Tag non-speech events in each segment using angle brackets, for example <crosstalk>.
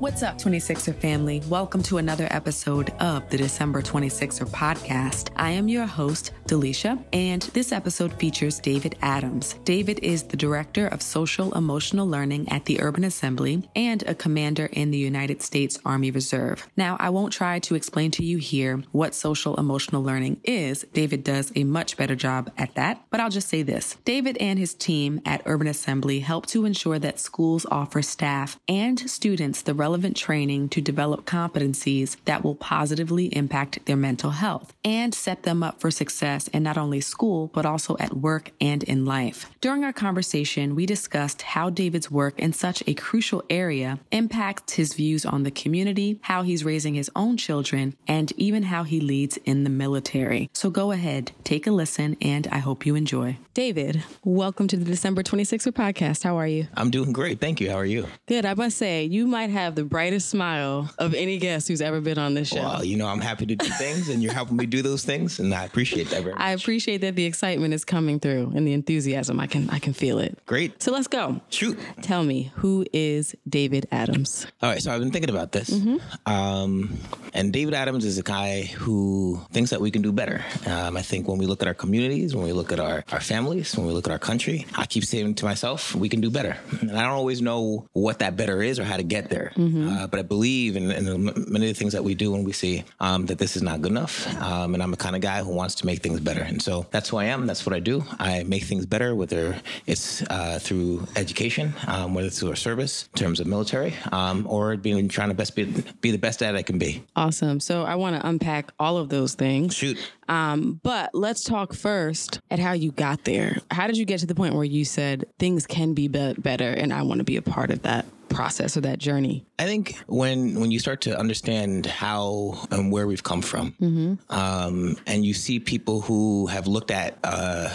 What's up, 26er family? Welcome to another episode of the December 26er podcast. I am your host, Delisha, and this episode features David Adams. David is the Director of Social Emotional Learning at the Urban Assembly and a commander in the United States Army Reserve. Now, I won't try to explain to you here what social emotional learning is. David does a much better job at that, but I'll just say this. David and his team at Urban Assembly help to ensure that schools offer staff and students the relevant training to develop competencies that will positively impact their mental health and set them up for success in not only school, but also at work and in life. During our conversation, we discussed how David's work in such a crucial area impacts his views on the community, how he's raising his own children, and even how he leads in the military. So go ahead, take a listen, and I hope you enjoy. David, welcome to the December 26er podcast. How are you? I'm doing great. Thank you. How are you? Good. I must say, you might have the brightest smile of any guest who's ever been on this show. Well, you know, I'm happy to do things and you're helping me do those things and I appreciate that very much. I appreciate that the excitement is coming through and the enthusiasm. I can I can feel it. Great. So let's go. Shoot. Tell me, who is David Adams? All right, so I've been thinking about this. Um, and David Adams is a guy who thinks that we can do better. Um, I think when we look at our communities, when we look at our, our families, when we look at our country, I keep saying to myself, we can do better. And I don't always know what that better is or how to get there. Uh, but I believe in, in many of the things that we do when we see um, that this is not good enough. Um, and I'm the kind of guy who wants to make things better. And so that's who I am. That's what I do. I make things better, whether it's uh, through education, um, whether it's through our service in terms of military, um, or being trying to best be, be the best that I can be. Awesome. So I want to unpack all of those things. Shoot. Um, but let's talk first at how you got there. How did you get to the point where you said things can be, be- better and I want to be a part of that process or that journey? I think when when you start to understand how and where we've come from, um, and you see people who have looked at uh,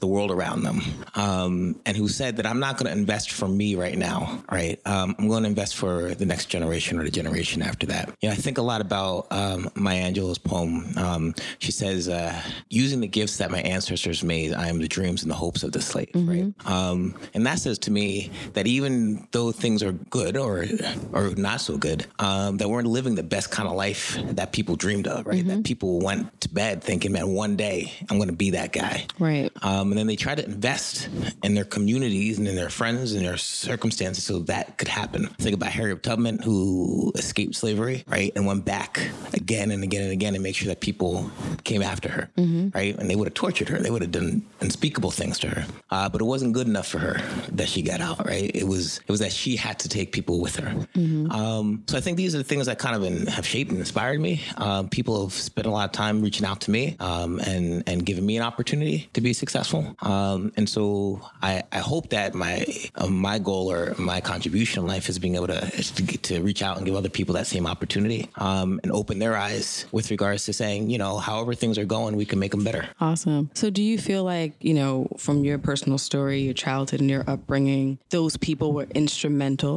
the world around them, um, and who said that I'm not going to invest for me right now, right? Um, I'm going to invest for the next generation or the generation after that. You know, I think a lot about um, Maya Angelou's poem. Um, she says, uh, "Using the gifts that my ancestors made, I am the dreams and the hopes of the slave." Right, um, and that says to me that even though things are good or or not so good, um, that weren't living the best kind of life that people dreamed of, right? That people went to bed thinking, man, one day I'm going to be that guy. Right. Um, and then they try to invest in their communities and in their friends and their circumstances so that could happen. Think about Harriet Tubman, who escaped slavery, right? And went back again and again and again and make sure that people came after her, right? And they would have tortured her. They would have done unspeakable things to her. Uh, but it wasn't good enough for her that she got out, right? It was, it was that she had to take people with her. Um, so I think these are the things that kind of in, have shaped and inspired me. Um, people have spent a lot of time reaching out to me um, and and giving me an opportunity to be successful. Um, and so I, I hope that my uh, my goal or my contribution in life is being able to to, get, to reach out and give other people that same opportunity um, and open their eyes with regards to saying, you know, however things are going, we can make them better. Awesome. So, do you feel like, you know, from your personal story, your childhood, and your upbringing, those people were instrumental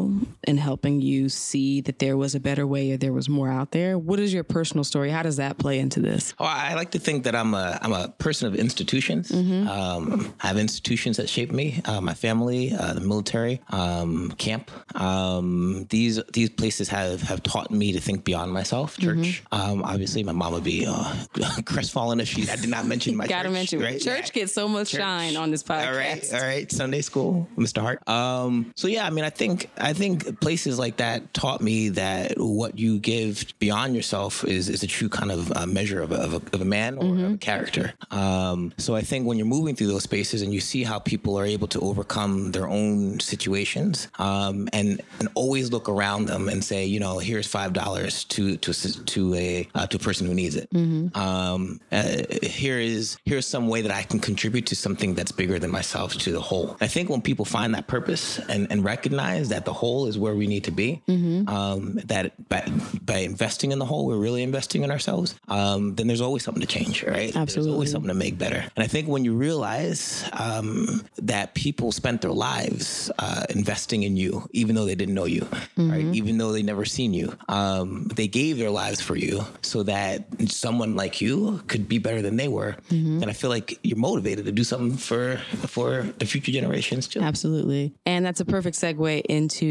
in helping you see that there was a better way or there was more out there? What is your personal story? How does that play into this? Oh, I like to think that I'm a I'm a person of institutions. Um, I have institutions that shape me. Uh, my family, uh, the military, um, camp. Um, these these places have have taught me to think beyond myself. Church. Um, obviously, my mom would be uh, <laughs> crestfallen if she I did not mention my <laughs> Gotta church, mention right? church gets so much Church. shine on this podcast. All right, all right. Sunday school, Mr. Hart. Um, so yeah, I mean, I think I think places like that taught me that what you give beyond yourself is is a true kind of uh, measure of a, of, a, of a man or of a character. Um, so I think when you're moving through those spaces and you see how people are able to overcome their own situations, um, and and always look around them and say, you know, here's five dollars to to to a uh, to a person who needs it. Um, uh, here is here's some way that I can contribute contribute to something that's bigger than myself, to the whole. I think when people find that purpose and, and recognize that the whole is where we need to be, mm-hmm. um, that by, by investing in the whole, we're really investing in ourselves, um, then there's always something to change, right? Absolutely. There's always something to make better. And I think when you realize um, that people spent their lives uh, investing in you, even though they didn't know you, mm-hmm. right? Even though they never seen you, um, they gave their lives for you so that someone like you could be better than they were. Mm-hmm. And I feel like you're motivated to do something for for the future generations too. Absolutely. And that's a perfect segue into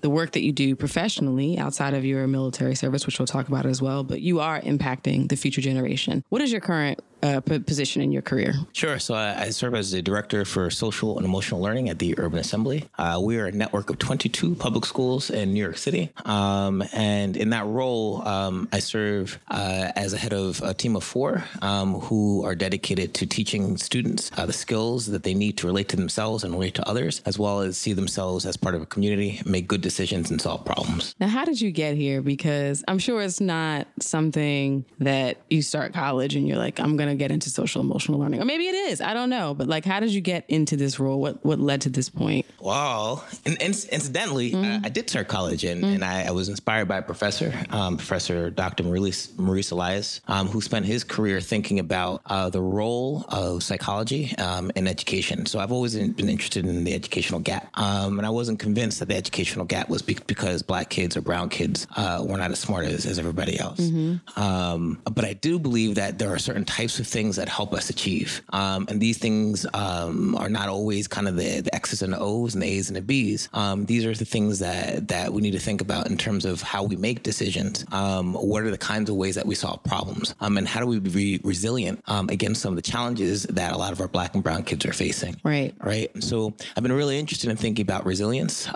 the work that you do professionally outside of your military service, which we'll talk about as well. But you are impacting the future generation. What is your current uh, position in your career? Sure. So I, I, serve as the director for social and emotional learning at the Urban Assembly. Uh, we are a network of 22 public schools in New York City. Um, and in that role, um, I serve uh, as a head of a team of four um, who are dedicated to teaching students uh, the skills that they need to relate to themselves and relate to others, as well as see themselves as part of a community, make good decisions, and solve problems. Now, how did you get here? Because I'm sure it's not something that you start college and you're like, I'm going to get into social emotional learning. Or maybe it is. I don't know. But like, how did you get into this role? What what led to this point? Well, and, and incidentally, mm-hmm. I, I, did start college and, mm-hmm. and I, I, was inspired by a professor, um, Professor Dr. Maurice, Maurice Elias, um, who spent his career thinking about uh, the role of psychology um, in education. So I've always been interested in the educational gap. Um, and I wasn't convinced that the educational gap was be- because black kids or brown kids uh, were not as smart as, as everybody else. Mm-hmm. Um, but I do believe that there are certain types of of things that help us achieve. Um, and these things um, are not always kind of the, the X's and the O's and the A's and the B's. Um, these are the things that, that we need to think about in terms of how we make decisions. Um, what are the kinds of ways that we solve problems? Um, and how do we be resilient um, against some of the challenges that a lot of our black and brown kids are facing? Right. Right. So I've been really interested in thinking about resilience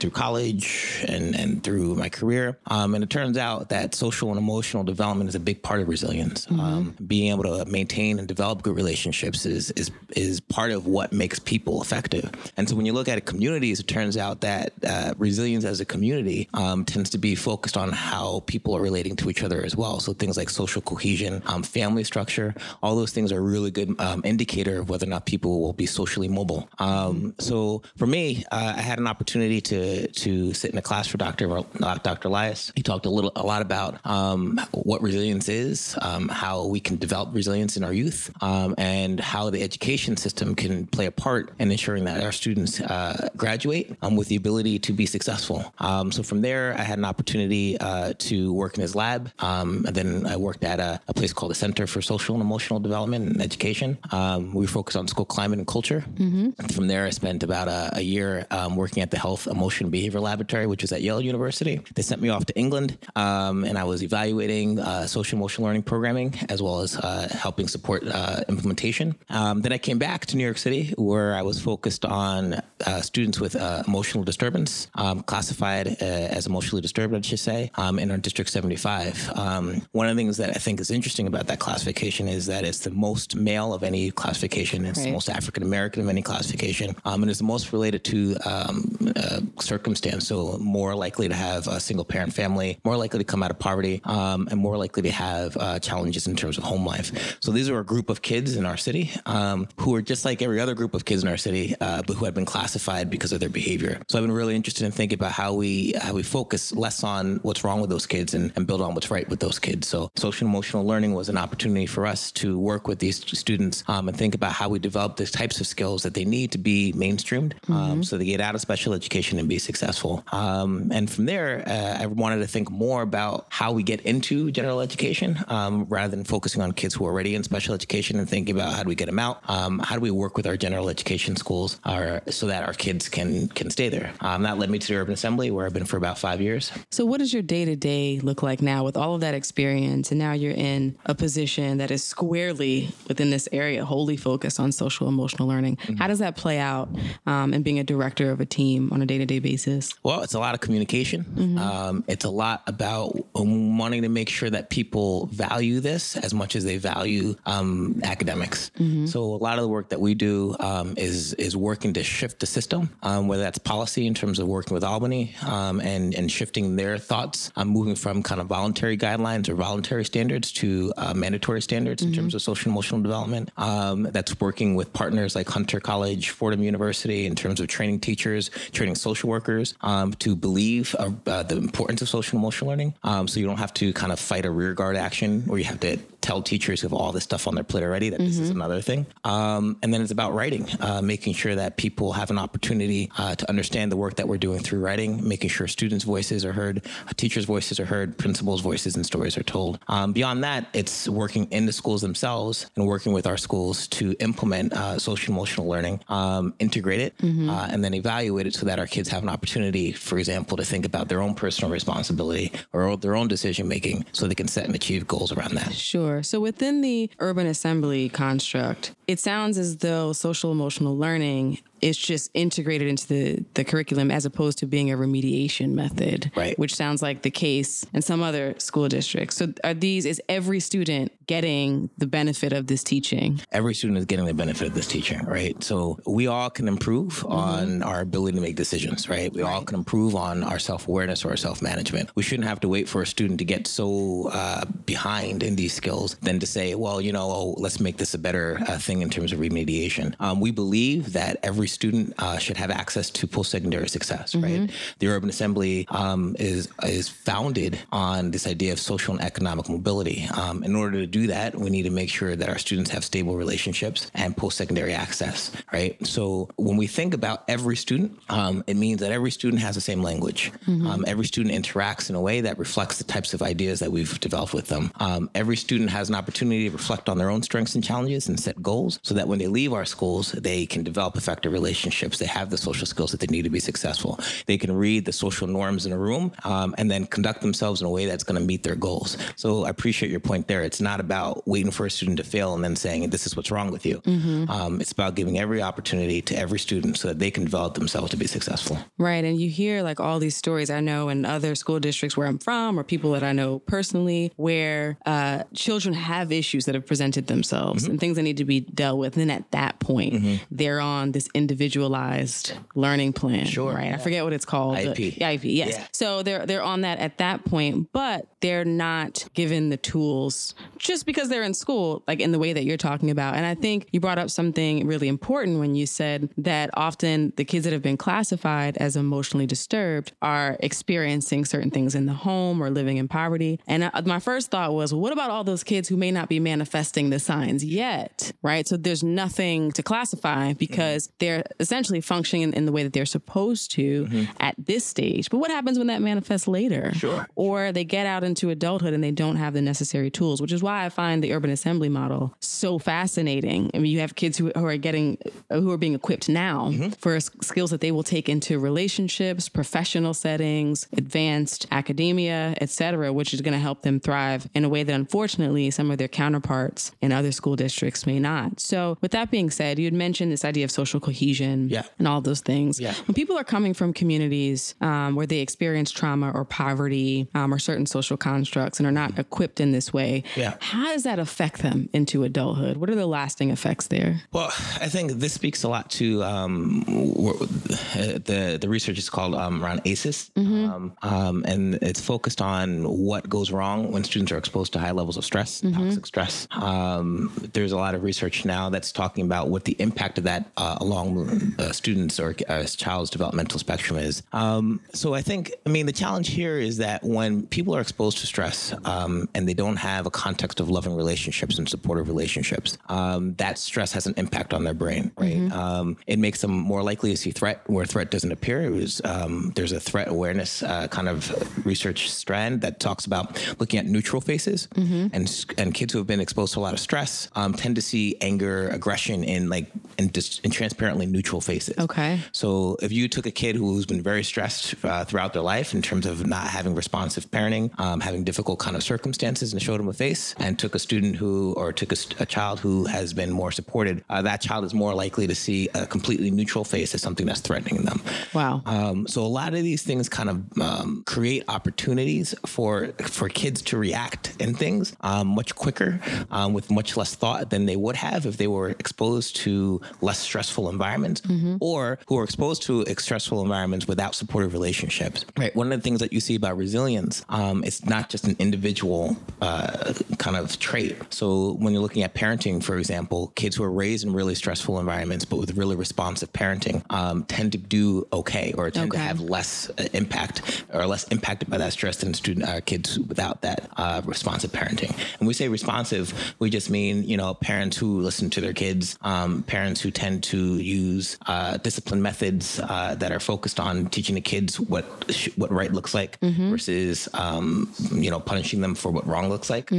through college and, and through my career. and it turns out that social and emotional development is a big part of resilience. Mm-hmm. being able to maintain and develop good relationships is is is part of what makes people effective. And so when you look at communities, it turns out that uh, resilience as a community um, tends to be focused on how people are relating to each other as well. So things like social cohesion, um, family structure, all those things are really good um, indicator of whether or not people will be socially mobile. Um, so for me, uh, I had an opportunity to to sit in a class for Dr. Dr. Elias. He talked a little a lot about um, what resilience is, um, how we can develop resilience resilience in our youth um, and how the education system can play a part in ensuring that our students uh, graduate um, with the ability to be successful. Um, so from there, I had an opportunity uh, to work in his lab. Um, and then I worked at a, a, place called the Center for Social and Emotional Development and Education. Um, we focus on school climate and culture. Mm-hmm. From there, I spent about a, a year um, working at the Health, Emotion, Behavior Laboratory, which is at Yale University. They sent me off to England, and I was evaluating uh, social emotional learning programming as well as uh, helping support uh, implementation. Um, then I came back to New York City where I was focused on uh, students with uh, emotional disturbance, um, classified uh, as emotionally disturbed, I should say, um, in our District 75. Um, one of the things that I think is interesting about that classification is that it's the most male of any classification, it's right. the most African American of any classification, um, and it's the most related to um, uh, circumstance. So more likely to have a single parent family, more likely to come out of poverty, and more likely to have challenges in terms of home life. So these are a group of kids in our city um, who are just like every other group of kids in our city, uh, but who have been classified because of their behavior. So I've been really interested in thinking about how we how we focus less on what's wrong with those kids and, and build on what's right with those kids. So social emotional learning was an opportunity for us to work with these students um, and think about how we develop the types of skills that they need to be mainstreamed, um, mm-hmm. so they get out of special education and be successful. Um, and from there, uh, I wanted to think more about how we get into general education um, rather than focusing on kids who are already in special education and thinking about how do we get them out? Um, how do we work with our general education schools our, so that our kids can can stay there? Um, that led me to the Urban Assembly, where I've been for about five years. So, what does your day to day look like now with all of that experience? And now you're in a position that is squarely within this area, wholly focused on social emotional learning. Mm-hmm. How does that play out um, in being a director of a team on a day to day basis? Well, it's a lot of communication. Mm-hmm. Um, it's a lot about wanting to make sure that people value this as much as they value value um, academics. Mm-hmm. So a lot of the work that we do um, is is working to shift the system, um, whether that's policy in terms of working with Albany um, and and shifting their thoughts, um, moving from kind of voluntary guidelines or voluntary standards to uh, mandatory standards mm-hmm. in terms of social emotional development. Um, that's working with partners like Hunter College, Fordham University in terms of training teachers, training social workers to believe uh, uh, the importance of social emotional learning. so you don't have to kind of fight a rear guard action where you have to tell teachers who have all this stuff on their plate already that mm-hmm. this is mm-hmm. another thing. Um, and then it's about writing, uh, making sure that people have an opportunity uh, to understand the work that we're doing through writing, making sure students' voices are heard, uh, teachers' voices are heard, principals' voices and stories are told. Um, beyond that, it's working in the schools themselves and working with our schools to implement uh, social emotional learning, um, integrate it, mm-hmm. Uh, and then evaluate it so that our kids have an opportunity, for example, to think about their own personal responsibility or their own decision making so they can set and achieve goals around that. Sure. Sure. So within the urban assembly construct, it sounds as though social emotional learning it's just integrated into the, the curriculum as opposed to being a remediation method, right. which sounds like the case in some other school districts. So are these, is every student getting the benefit of this teaching? Every student is getting the benefit of this teaching, right? So we all can improve mm-hmm. on our ability to make decisions, right? We right. all can improve on our self-awareness or our self-management. We shouldn't have to wait for a student to get so uh, behind in these skills than to say, well, you know, oh, let's make this a better uh, thing in terms of remediation. Um, we believe that every every student uh, should have access to post-secondary success, mm-hmm. right? The Urban Assembly um, is is founded on this idea of social and economic mobility. Um, in order to do that, we need to make sure that our students have stable relationships and post-secondary access, right? So when we think about every student, um, it means that every student has the same language. Mm-hmm. Um, every student interacts in a way that reflects the types of ideas that we've developed with them. Um, every student has an opportunity to reflect on their own strengths and challenges and set goals so that when they leave our schools, they can develop effective relationships. They have the social skills that they need to be successful. They can read the social norms in a room um, and then conduct themselves in a way that's going to meet their goals. So I appreciate your point there. It's not about waiting for a student to fail and then saying, this is what's wrong with you. Mm-hmm. Um, it's about giving every opportunity to every student so that they can develop themselves to be successful. Right. And you hear like all these stories I know in other school districts where I'm from or people that I know personally where uh, children have issues that have presented themselves mm-hmm. and things that need to be dealt with. And then at that point, mm-hmm. they're on this individualized learning plan. Sure. Right. Yeah. I forget what it's called. IEP. Yeah, IEP. Yes. Yeah. So they're they're on that at that point, but they're not given the tools just because they're in school, like in the way that you're talking about. And I think you brought up something really important when you said that often the kids that have been classified as emotionally disturbed are experiencing certain things in the home or living in poverty. And uh, my first thought was, well, what about all those kids who may not be manifesting the signs yet? Right. So there's nothing to classify because mm-hmm. they're essentially functioning in, in, the way that they're supposed to mm-hmm. at this stage. But what happens when that manifests later? Sure. Or they get out into adulthood and they don't have the necessary tools, which is why I find the urban assembly model so fascinating. I mean, you have kids who, who are getting, who are being equipped now mm-hmm. for skills that they will take into relationships, professional settings, advanced academia, etc., which is going to help them thrive in a way that unfortunately some of their counterparts in other school districts may not. So, with that being said, you had mentioned this idea of social cohesion yeah. and all those things. Yeah. When people are coming from communities um, where they experience trauma or poverty um, or certain social constructs and are not equipped in this way, yeah. how does that affect them into adulthood? What are the lasting effects there? Well, I think this speaks a lot to um, the the research is called um, around ACEs, mm-hmm. Um, um, and it's focused on what goes wrong when students are exposed to high levels of stress, mm-hmm. toxic stress. Um, there's a lot of research now that's talking about what the impact of that uh, along uh, students or a child's developmental spectrum is. Um, so I think, I mean, the challenge here is that when people are exposed to stress um, and they don't have a context of loving relationships and supportive relationships, um, that stress has an impact on their brain, right? Mm-hmm. Um, it makes them more likely to see threat where threat doesn't appear. It was, um, there's a threat awareness uh, kind of research strand that talks about looking at neutral faces mm-hmm. and and kids who have been exposed to a lot of stress um, tend to see anger, aggression in like and, dis- and transparently neutral faces. Okay. So if you took a kid who's been very stressed uh, throughout their life in terms of not having responsive parenting, um, having difficult kind of circumstances, and showed them a face, and took a student who or took a, a child who has been more supported, uh, that child is more likely to see a completely neutral face as something that's threatening them. Wow. Um, so a lot of these things kind of um, create opportunities for for kids to react in things um, much quicker um, with much less thought than they would have if they were exposed to less stressful environments or who are exposed to stressful environments without supportive relationships. Right. One of the things that you see about resilience, um, it's not just an individual uh, kind of trait. So when you're looking at parenting, for example, kids who are raised in really stressful environments but with really responsive parenting um, tend to do okay or tend to have less uh, impact or less impacted by that stress than student uh, kids without that uh, responsive parenting. And we say responsive, we just mean you know parents who listen to their kids, um, parents who tend to use uh, discipline methods uh, that are focused on teaching the kids what sh- what right looks like versus um, you know punishing them for what wrong looks like.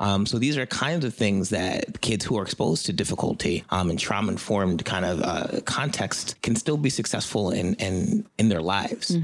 Um, so these are kinds of things that kids who are exposed to difficulty um, and trauma informed kind of uh, context can still be successful in in, in their lives.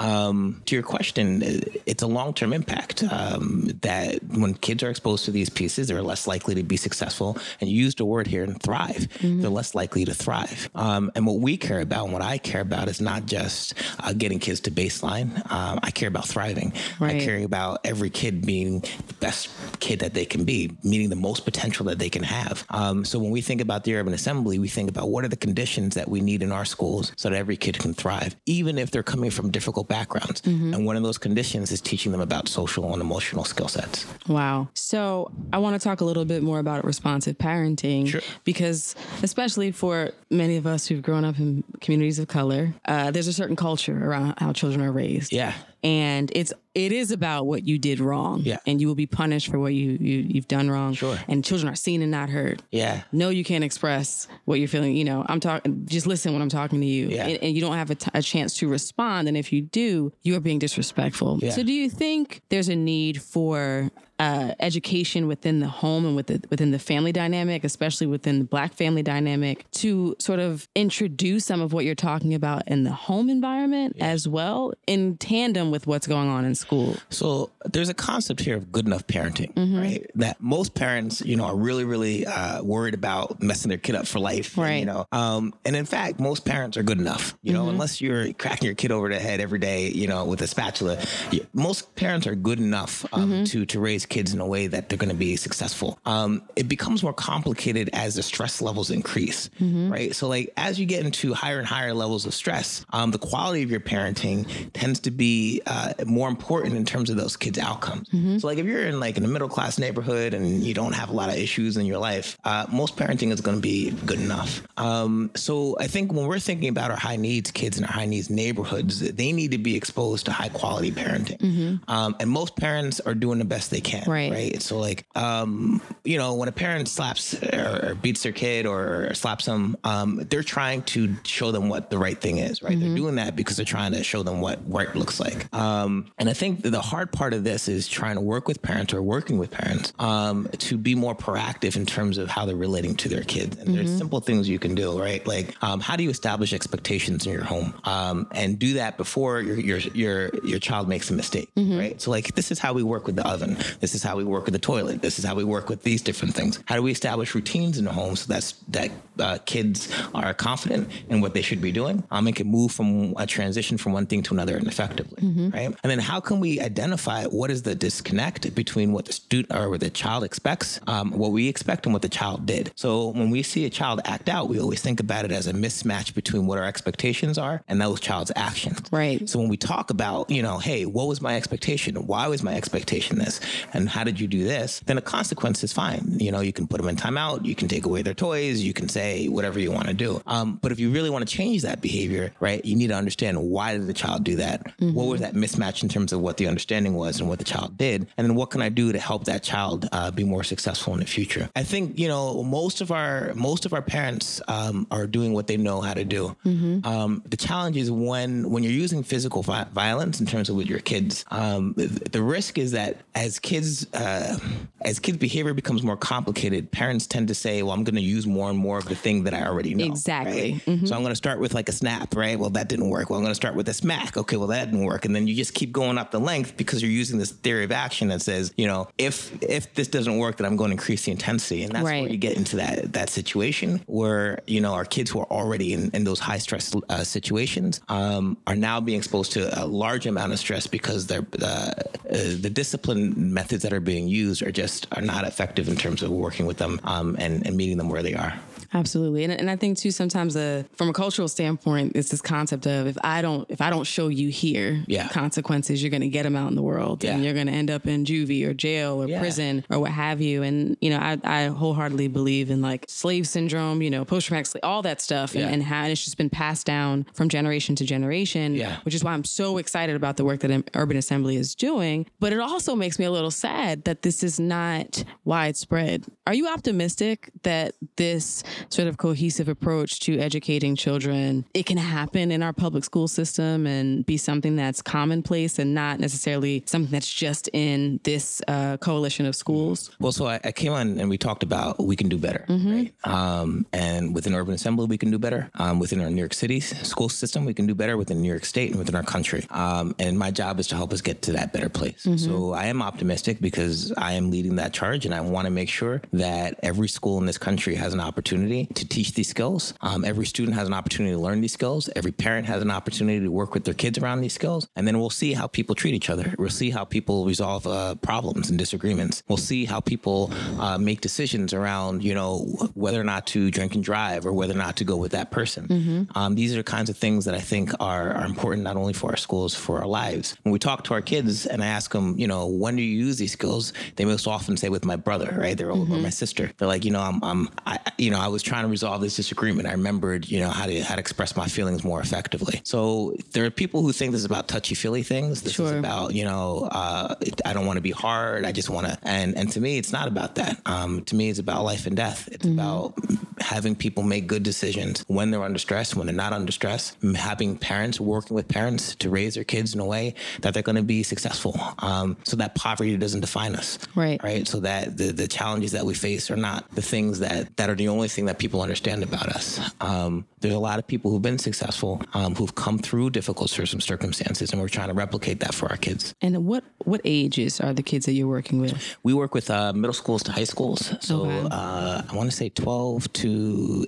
Um, to your question, it's a long term impact um, that when kids are exposed to these pieces, they're less likely to be successful. And you used a word here, and thrive. They're less likely to thrive. Um, and what we care about and what I care about is not just uh, getting kids to baseline. Um, I care about thriving. I care about every kid being the best kid that they can be, meeting the most potential that they can have. Um, so when we think about the urban assembly, we think about what are the conditions that we need in our schools so that every kid can thrive, even if they're coming from difficult backgrounds. And one of those conditions is teaching them about social and emotional skill sets. Wow. So I want to talk a little bit more about responsive parenting Sure. because, especially for many of us who've grown up in communities of color, uh, there's a certain culture around how children are raised. Yeah. And it's it is about what you did wrong, Yeah. and you will be punished for what you, you you've done wrong. Sure. And children are seen and not heard. Yeah. No, you can't express what you're feeling. You know, I'm talking. Just listen when I'm talking to you, Yeah. and, and you don't have a, t- a chance to respond. And if you do, you are being disrespectful. Yeah. So, do you think there's a need for uh, education within the home and with the, within the family dynamic, especially within the Black family dynamic, to sort of introduce some of what you're talking about in the home environment as well, in tandem with what's going on in school? So there's a concept here of good enough parenting, Mm-hmm. right? That most parents, you know, are really, really uh, worried about messing their kid up for life. and, Right. you know, um, and in fact, most parents are good enough. You know, Mm-hmm. unless you're cracking your kid over the head every day, you know, with a spatula. you- Most parents are good enough um, Mm-hmm. to to raise kids in a way that they're going to be successful. Um, it becomes more complicated as the stress levels increase, Mm-hmm. right? So like as you get into higher and higher levels of stress, um, the quality of your parenting tends to be uh, more important in terms of those kids' outcomes. Mm-hmm. So like if you're in like in a middle class neighborhood and you don't have a lot of issues in your life, uh, most parenting is going to be good enough. Um, so I think when we're thinking about our high needs kids in our high needs neighborhoods, they need to be exposed to high quality parenting. Um, and most parents are doing the best they can. Right. Right. So like, um, you know, when a parent slaps or, or beats their kid or slaps them, um, they're trying to show them what the right thing is. Right. They're doing that because they're trying to show them what right looks like. Um, and I think the hard part of this is trying to work with parents or working with parents um, to be more proactive in terms of how they're relating to their kids. And there's simple things you can do. Right. Like, um, how do you establish expectations in your home um, and do that before your your your your child makes a mistake. Right. So like, this is how we work with the oven. This is how we work with the toilet. This is how we work with these different things. How do we establish routines in the home so that's that uh, kids are confident in what they should be doing um, and can move from a transition from one thing to another and effectively, right? And then how can we identify what is the disconnect between what the student or what the child expects, um, what we expect, and what the child did. So when we see a child act out, we always think about it as a mismatch between what our expectations are and those child's actions. Right. So when we talk about, you know, hey, what was my expectation? Why was my expectation this? And how did you do this? Then a consequence is fine. You know, you can put them in timeout, you can take away their toys, you can say whatever you want to do. Um, but if you really want to change that behavior, right, you need to understand why did the child do that? What was that mismatch in terms of what the understanding was and what the child did, and then what can I do to help that child uh, be more successful in the future? I think you know most of our most of our parents um, are doing what they know how to do. Mm-hmm. Um, the challenge is when when you're using physical vi- violence in terms of with your kids. Um, the, the, risk is that as kids uh, as kids' behavior becomes more complicated, parents tend to say, "Well, I'm going to use more and more of the thing that I already know." Exactly. Right? Mm-hmm. So I'm going to start with like a snap, right? Well, that didn't work. Well, I'm going to start with a smack. Okay, well that didn't work, and then you just keep going up the length because you're using this theory of action that says, you know, if if this doesn't work, then I'm going to increase the intensity, and that's right. where you get into that that situation where you know our kids who are already in, in those high stress uh, situations um, are now being exposed to a large amount of stress because they're uh, uh, the discipline methods that are being used are just are not effective in terms of working with them um, and, and meeting them where they are. Absolutely, and, and I think too sometimes uh, from a cultural standpoint, it's this concept of if I don't if I don't show you here yeah. consequences, you're going to get them out in the world, yeah. and you're going to end up in juvie or jail or yeah. prison or what have you. And you know, I, I wholeheartedly believe in like slave syndrome, you know, post traumatic all that stuff, and, and, how it's just been passed down from generation to generation. Yeah. which is why I'm so excited about the work that Urban Assembly is doing. But it also makes me a little sad that this is not widespread. Are you optimistic that this sort of cohesive approach to educating children, it can happen in our public school system and be something that's commonplace and not necessarily something that's just in this uh, coalition of schools? Well, so I, I, came on and we talked about we can do better, mm-hmm. right? Um, and within Urban Assembly, we can do better. Um, within our New York City school system, we can do better. Within New York State and within our country. Um, and my job is to help us get to that better place. Mm-hmm. So I am optimistic because I am leading that charge and I want to make sure that every school in this country has an opportunity to teach these skills. Um, every student has an opportunity to learn these skills. Every parent has an opportunity to work with their kids around these skills. And then we'll see how people treat each other. We'll see how people resolve uh, problems and disagreements. We'll see how people uh, make decisions around, you know, whether or not to drink and drive or whether or not to go with that person. Mm-hmm. Um, these are kinds of things that I think are, are important not only for our schools, for our lives. When we talk to our kids and I ask them, you know, when do you use these skills? They most often say with my brother, right? They're mm-hmm. or my sister. They're like, you know, I'm, I'm, I, you know, I was trying to resolve this disagreement. I remembered, you know, how to how to express my feelings more effectively. So there are people who think this is about touchy feely things. This sure. is about, you know, uh, I don't want to be hard. I just want to, and and to me, it's not about that. Um, to me, it's about life and death. It's mm-hmm. about having people make good decisions when they're under stress, when they're not under stress. Having parents working with parents to raise their kids in a way that they're going to be successful, um, so that poverty doesn't define us. Right. Right. So that the the challenges that we face are not the things that that are the only thing that people understand about us. Um, there's a lot of people who've been successful, um, who've come through difficult circumstances, and we're trying to replicate that for our kids. And what what ages are the kids that you're working with? We work with uh, middle schools to high schools, so okay. uh, I want to say 12 to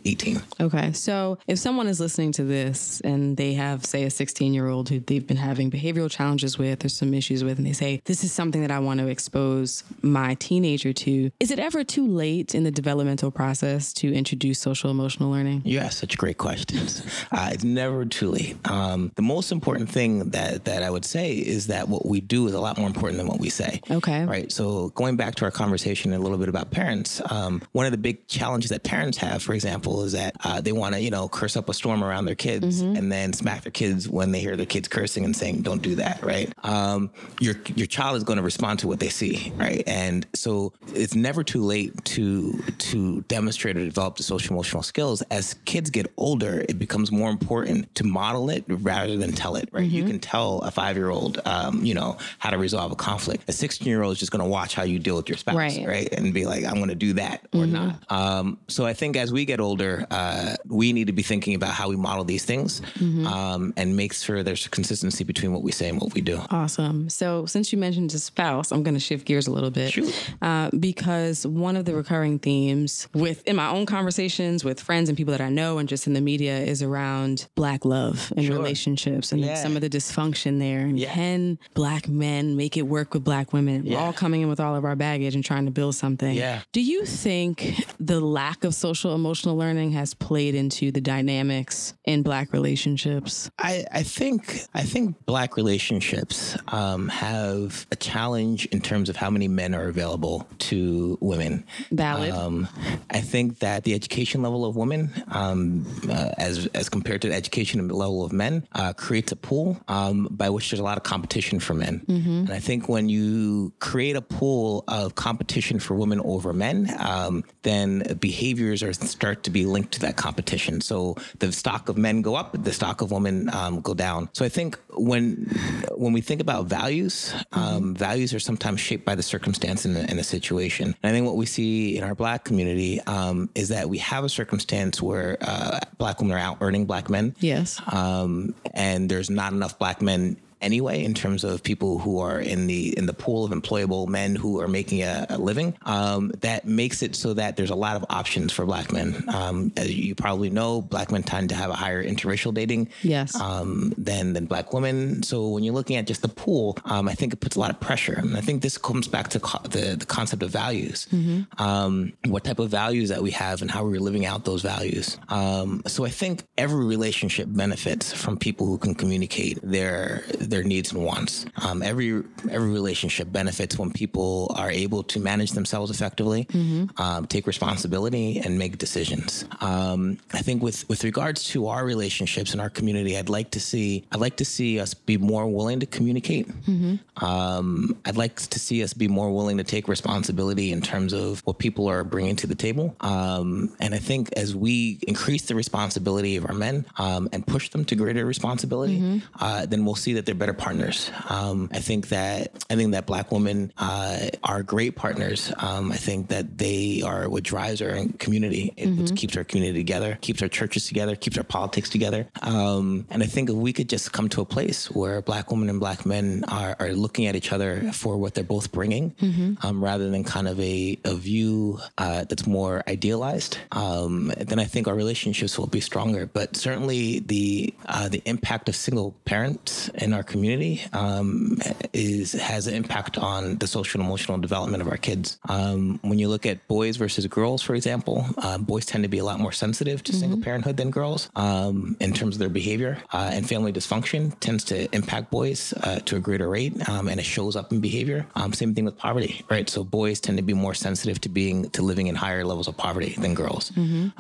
18. Okay, so if someone is listening to this and they have, say, a 16 year old who they've been having behavioral challenges with or some issues with, and they say, "This is something that I want to expose my teenager to," is it ever too late in the developmental process to introduce social emotional learning? You ask such great questions. <laughs> uh, it's never too late. Um, the most important thing that that I would say is that what we do is a lot more important than what we say. Okay. Right. So going back to our conversation a little bit about parents, um, one of the big challenges that parents have, for example, is that uh, they want to you know curse up a storm around their kids mm-hmm. and then smack their kids when they hear their kids cursing and saying, "Don't do that." Right. Um, your your child is going to respond to what they see. Right. And so it's never too late to to demonstrate or develop the social emotional skills as kids get older, it becomes more important to model it rather than tell it, right? Mm-hmm. You can tell a five year old, um, you know, how to resolve a conflict. A 16 year old is just going to watch how you deal with your spouse, right? right? And be like, I'm going to do that or mm-hmm. not. Um, so I think as we get older, uh, we need to be thinking about how we model these things mm-hmm. um, and make sure there's consistency between what we say and what we do. Awesome. So since you mentioned a spouse, I'm going to shift gears a little bit. Uh, because one of the recurring themes with in my own conversations with friends and people that I know and just in the media is around black love and sure. relationships and yeah. some of the dysfunction there. And yeah. can black men make it work with black women? Yeah. We're all coming in with all of our baggage and trying to build something. Yeah. Do you think the lack of social social emotional learning has played into the dynamics in Black relationships? I, I think I think Black relationships um, have a challenge in terms of how many men are available to women. Valid. Um, I think that the education level of women, um, uh, as as compared to the education level of men, uh, creates a pool um, by which there's a lot of competition for men. And I think when you create a pool of competition for women over men, um, then behaviors are start to be linked to that competition. So the stock of men go up, the stock of women um, go down. So I think when when we think about values, um, values are sometimes shaped by the circumstance in the, situation. And I think what we see in our Black community um, is that we have a circumstance where uh, Black women are out earning Black men. Yes. Um, and there's not enough Black men anyway in terms of people who are in the in the pool of employable men who are making a, a living um, that makes it so that there's a lot of options for black men um, as you probably know black men tend to have a higher interracial dating Yes. um, than than black women. So when you're looking at just the pool, um, I think it puts a lot of pressure. And I think this comes back to co- the the concept of values, um, what type of values that we have, and how we're living out those values. Um, so I think every relationship benefits from people who can communicate their their needs and wants. Um, every every relationship benefits when people are able to manage themselves effectively, um, take responsibility, and make decisions. Um, I think with with regards to our relationships in our community, I'd like to see I'd like to see us be more willing to communicate. Um, I'd like to see us be more willing to take responsibility in terms of what people are bringing to the table. Um, and I think as we increase the responsibility of our men um, and push them to greater responsibility, uh, then we'll see that they're better partners. Um, I think that I think that black women uh, are great partners. Um, I think that they are what drives our community. It what keeps our community together, keeps our churches together, keeps our politics together. Um, and I think if we could just come to a place where black women and black men are, are looking at each other for what they're both bringing, um, rather than kind of a, a view uh, that's more idealized, um, then I think our relationships will be stronger. But certainly the uh, the impact of single parents in our community um, is has an impact on the social and emotional development of our kids. Um, when you look at boys versus girls, for example, uh, boys tend to be a lot more sensitive to single parenthood than girls um, in terms of their behavior, uh, and family dysfunction tends to impact boys uh, to a greater rate, um, and it shows up in behavior. Um, same thing with poverty, right? So boys tend to be more sensitive to being to living in higher levels of poverty than girls,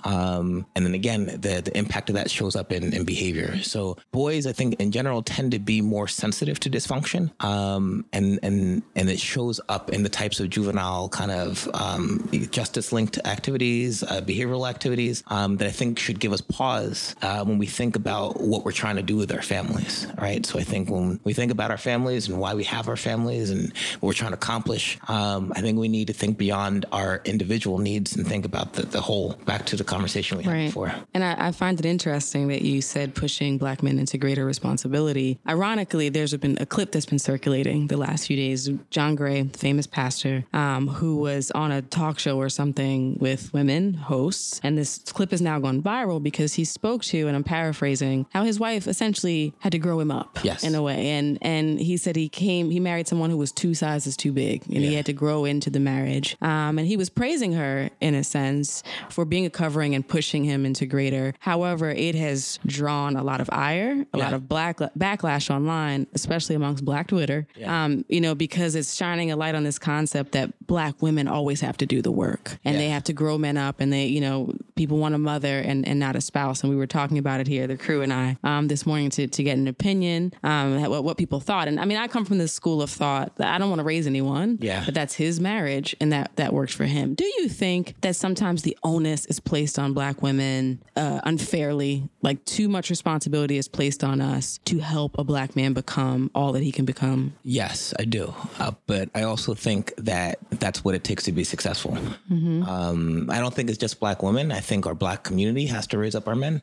um, and then again, the the impact of that shows up in, in behavior. So boys, I think in general, tend to be more sensitive to dysfunction, um, and and and it shows up in the types of juvenile kind of um, justice linked activities, uh, behavioral activities um, that I think should give us pause uh, when we think about what we're trying to do with our families, right? So I think when we think about our families and why we have our families and what we're trying to accomplish, um, I think we need to think beyond our individual needs and think about the, the whole. Back to the conversation we had Right. before. And I, I find it interesting that you said pushing black men into greater responsibility. Ironically, there's been a clip that's been circulating the last few days. John Gray, the famous pastor, um, who was on a talk show or something with women hosts. And this clip has now gone viral because he spoke to, and I'm paraphrasing, how his wife essentially had to grow him up Yes. in a way. And and he said he came, he married someone who was two sizes too big and he had to grow into the marriage. Um, and he was praising her in a sense for being a covering and pushing him into greater. However, it has drawn a lot of ire, a lot of black backlash online, especially amongst Black Twitter. Yeah. Um, you know, because it's shining a light on this concept that black women always have to do the work and they have to grow men up and they, you know, people want a mother and, and not a spouse. And we were talking about it here, the crew and I, um, this morning to, to get an opinion, um, what, what people thought. And I mean, I come from this school of thought that I don't want to raise anyone, Yeah. but that's his marriage and that, that works for him. Do you think that sometimes the onus is placed on black women uh, unfairly, like too much responsibility is placed on us to help a black man become all that he can become? Yes, I do. Uh, but I also think that that's what it takes to be successful. Um, I don't think it's just black women. I think our black community has to raise up our men.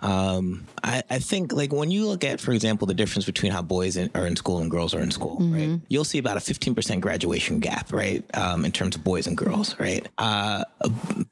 Um, I, I think, like, when you look at, for example, the difference between how boys in, are in school and girls are in school, right? You'll see about a 15% graduation gap, right? Um, in terms of boys and girls, right? Uh,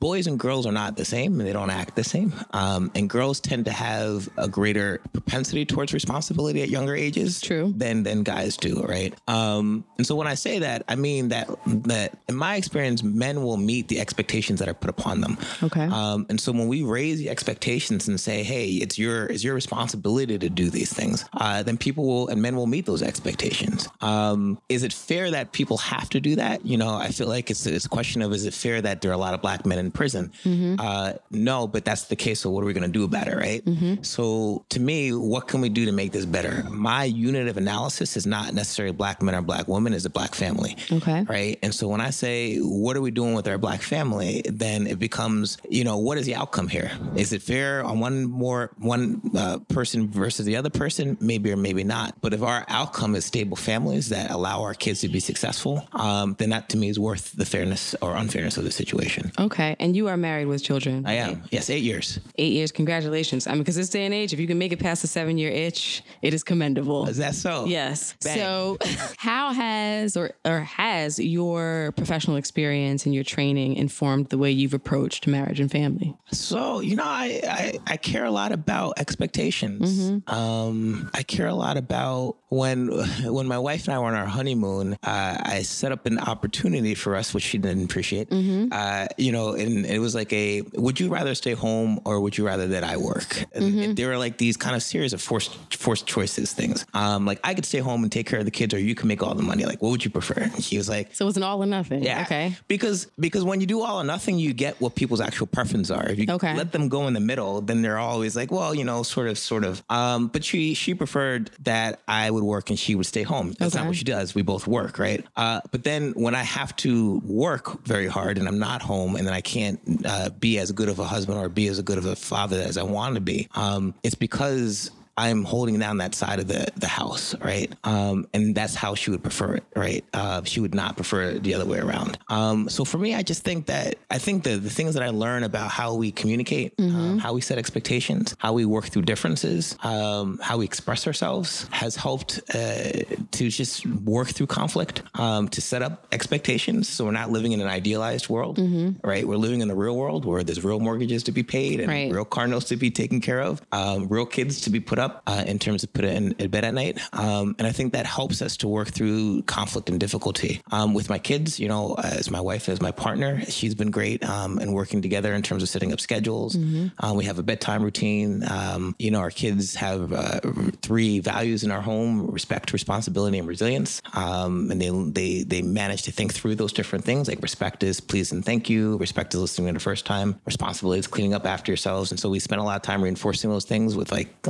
boys and girls are not the same and they don't act the same. Um, and girls tend to have a greater propensity towards responsibility at younger ages True. than than guys do, right? Um, and so when I say that, I mean that that in my experience, men will meet the expectations that are put upon them. Okay. Um, and so when we raise the expectations and say, "Hey, it's your it's your responsibility to do these things," uh, then people will and men will meet those expectations. Um, is it fair that people have to do that? You know, I feel like it's it's a question of is it fair that there are a lot of black men in prison? Uh, no, but that's the case. So what are we going to do about it, right? So to me, what can we do to make this better? My unit of analysis is not necessarily black men or black women; is a black family. Okay. Right. And so when I say, what are we doing with our black family? Then it becomes, you know, what is the outcome here? Is it fair on one more one uh, person versus the other person? Maybe or maybe not. But if our outcome is stable families that allow our kids to be successful, um, then that to me is worth the fairness or unfairness of the situation. Okay. And you are married with children. I am. Yes, eight years. Eight years. Congratulations. I mean, because this day and age, if you can make it past the seven year itch, it is commendable. Is that so? Yes. Bang. So, how has or or has your professional experience and your training informed the way you've approached marriage and family? So you know, I I, I care a lot about expectations. Um, I care a lot about when <sighs> when my wife and I were on our honeymoon. Uh, I set up an opportunity for us, which she didn't appreciate. Uh, you know, and it was like a: Would you rather stay home or would you rather that I work? And it- there were like these kind of series of forced forced choices things. Um, like I could stay home and take care of the kids, or you can make all the money. Like, what would you prefer? And <laughs> he was like, So it's an all or nothing. yeah. Okay. Because because when you do all or nothing, you get what people's actual preferences are. If you Okay. let them go in the middle, then they're always like, well, you know, sort of, sort of. Um, but she she preferred that I would work and she would stay home. That's not what she does. We both work, right? Uh, but then when I have to work very hard and I'm not home, and then I can't uh, be as good of a husband or be as good of a father as I want to be, um, it's because I'm holding down that side of the the house, right? Um, and that's how she would prefer it, right? Uh, she would not prefer it the other way around. Um, so for me, I just think that I think the the things that I learn about how we communicate, um, how we set expectations, how we work through differences, um, how we express ourselves, has helped uh, to just work through conflict, um, to set up expectations, so we're not living in an idealized world, right? We're living in the real world where there's real mortgages to be paid and Right. real car notes to be taken care of, um, real kids to be put up uh, in terms of put in, in bed at night. Um, and I think that helps us to work through conflict and difficulty. Um, with my kids, you know, as my wife, as my partner, she's been great um, and working together in terms of setting up schedules. Um, we have a bedtime routine. Um, you know, our kids have uh, three values in our home: respect, responsibility, and resilience. Um, and they they they manage to think through those different things. Like respect is please and thank you. Respect is listening the first time. Responsibility is cleaning up after yourselves. And so we spend a lot of time reinforcing those things with like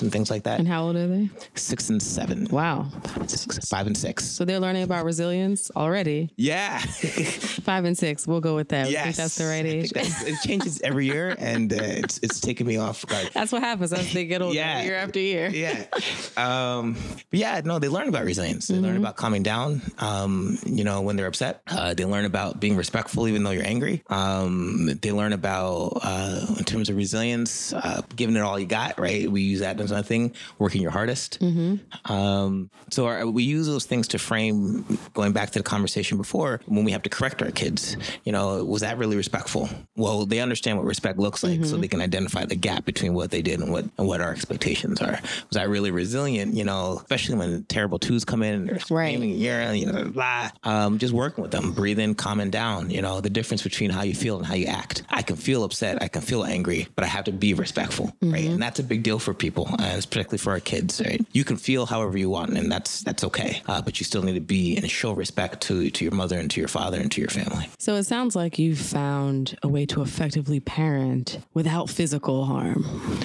and things like that. And how old are they? Six and seven. Wow. Six, five and six. So they're learning about resilience already. Yeah. <laughs> Five and six. We'll go with that. Yes. think that's the right I age. it changes every year, and uh, it's it's taken me off guard. That's what happens as they get older, Yeah. year after year. yeah. Um, but yeah, no, they learn about resilience. They Mm-hmm. learn about calming down, um, you know, when they're upset. Uh, they learn about being respectful even though you're angry. Um, they learn about, uh, in terms of resilience, uh, giving it all you got, right? We use that as another thing, working your hardest. Mm-hmm. Um, so our, we use those things to frame, going back to the conversation before, when we have to correct our kids, you know, was that really respectful? Well, they understand what respect looks like, Mm-hmm. so they can identify the gap between what they did and what and what our expectations are. Was I really resilient? You know, especially when terrible twos come in and they're Right. screaming, yeah, you know, blah. Um, just working with them, breathe in, calming down. You know, the difference between how you feel and how you act. I can feel upset, I can feel angry, but I have to be respectful, right? And that's a big deal for people, and it's particularly for our kids. Right? You can feel however you want, and that's that's okay. Uh, but you still need to be and show respect to to your mother and to your father and to your family. So it sounds like you've found a way to effectively parent without physical harm.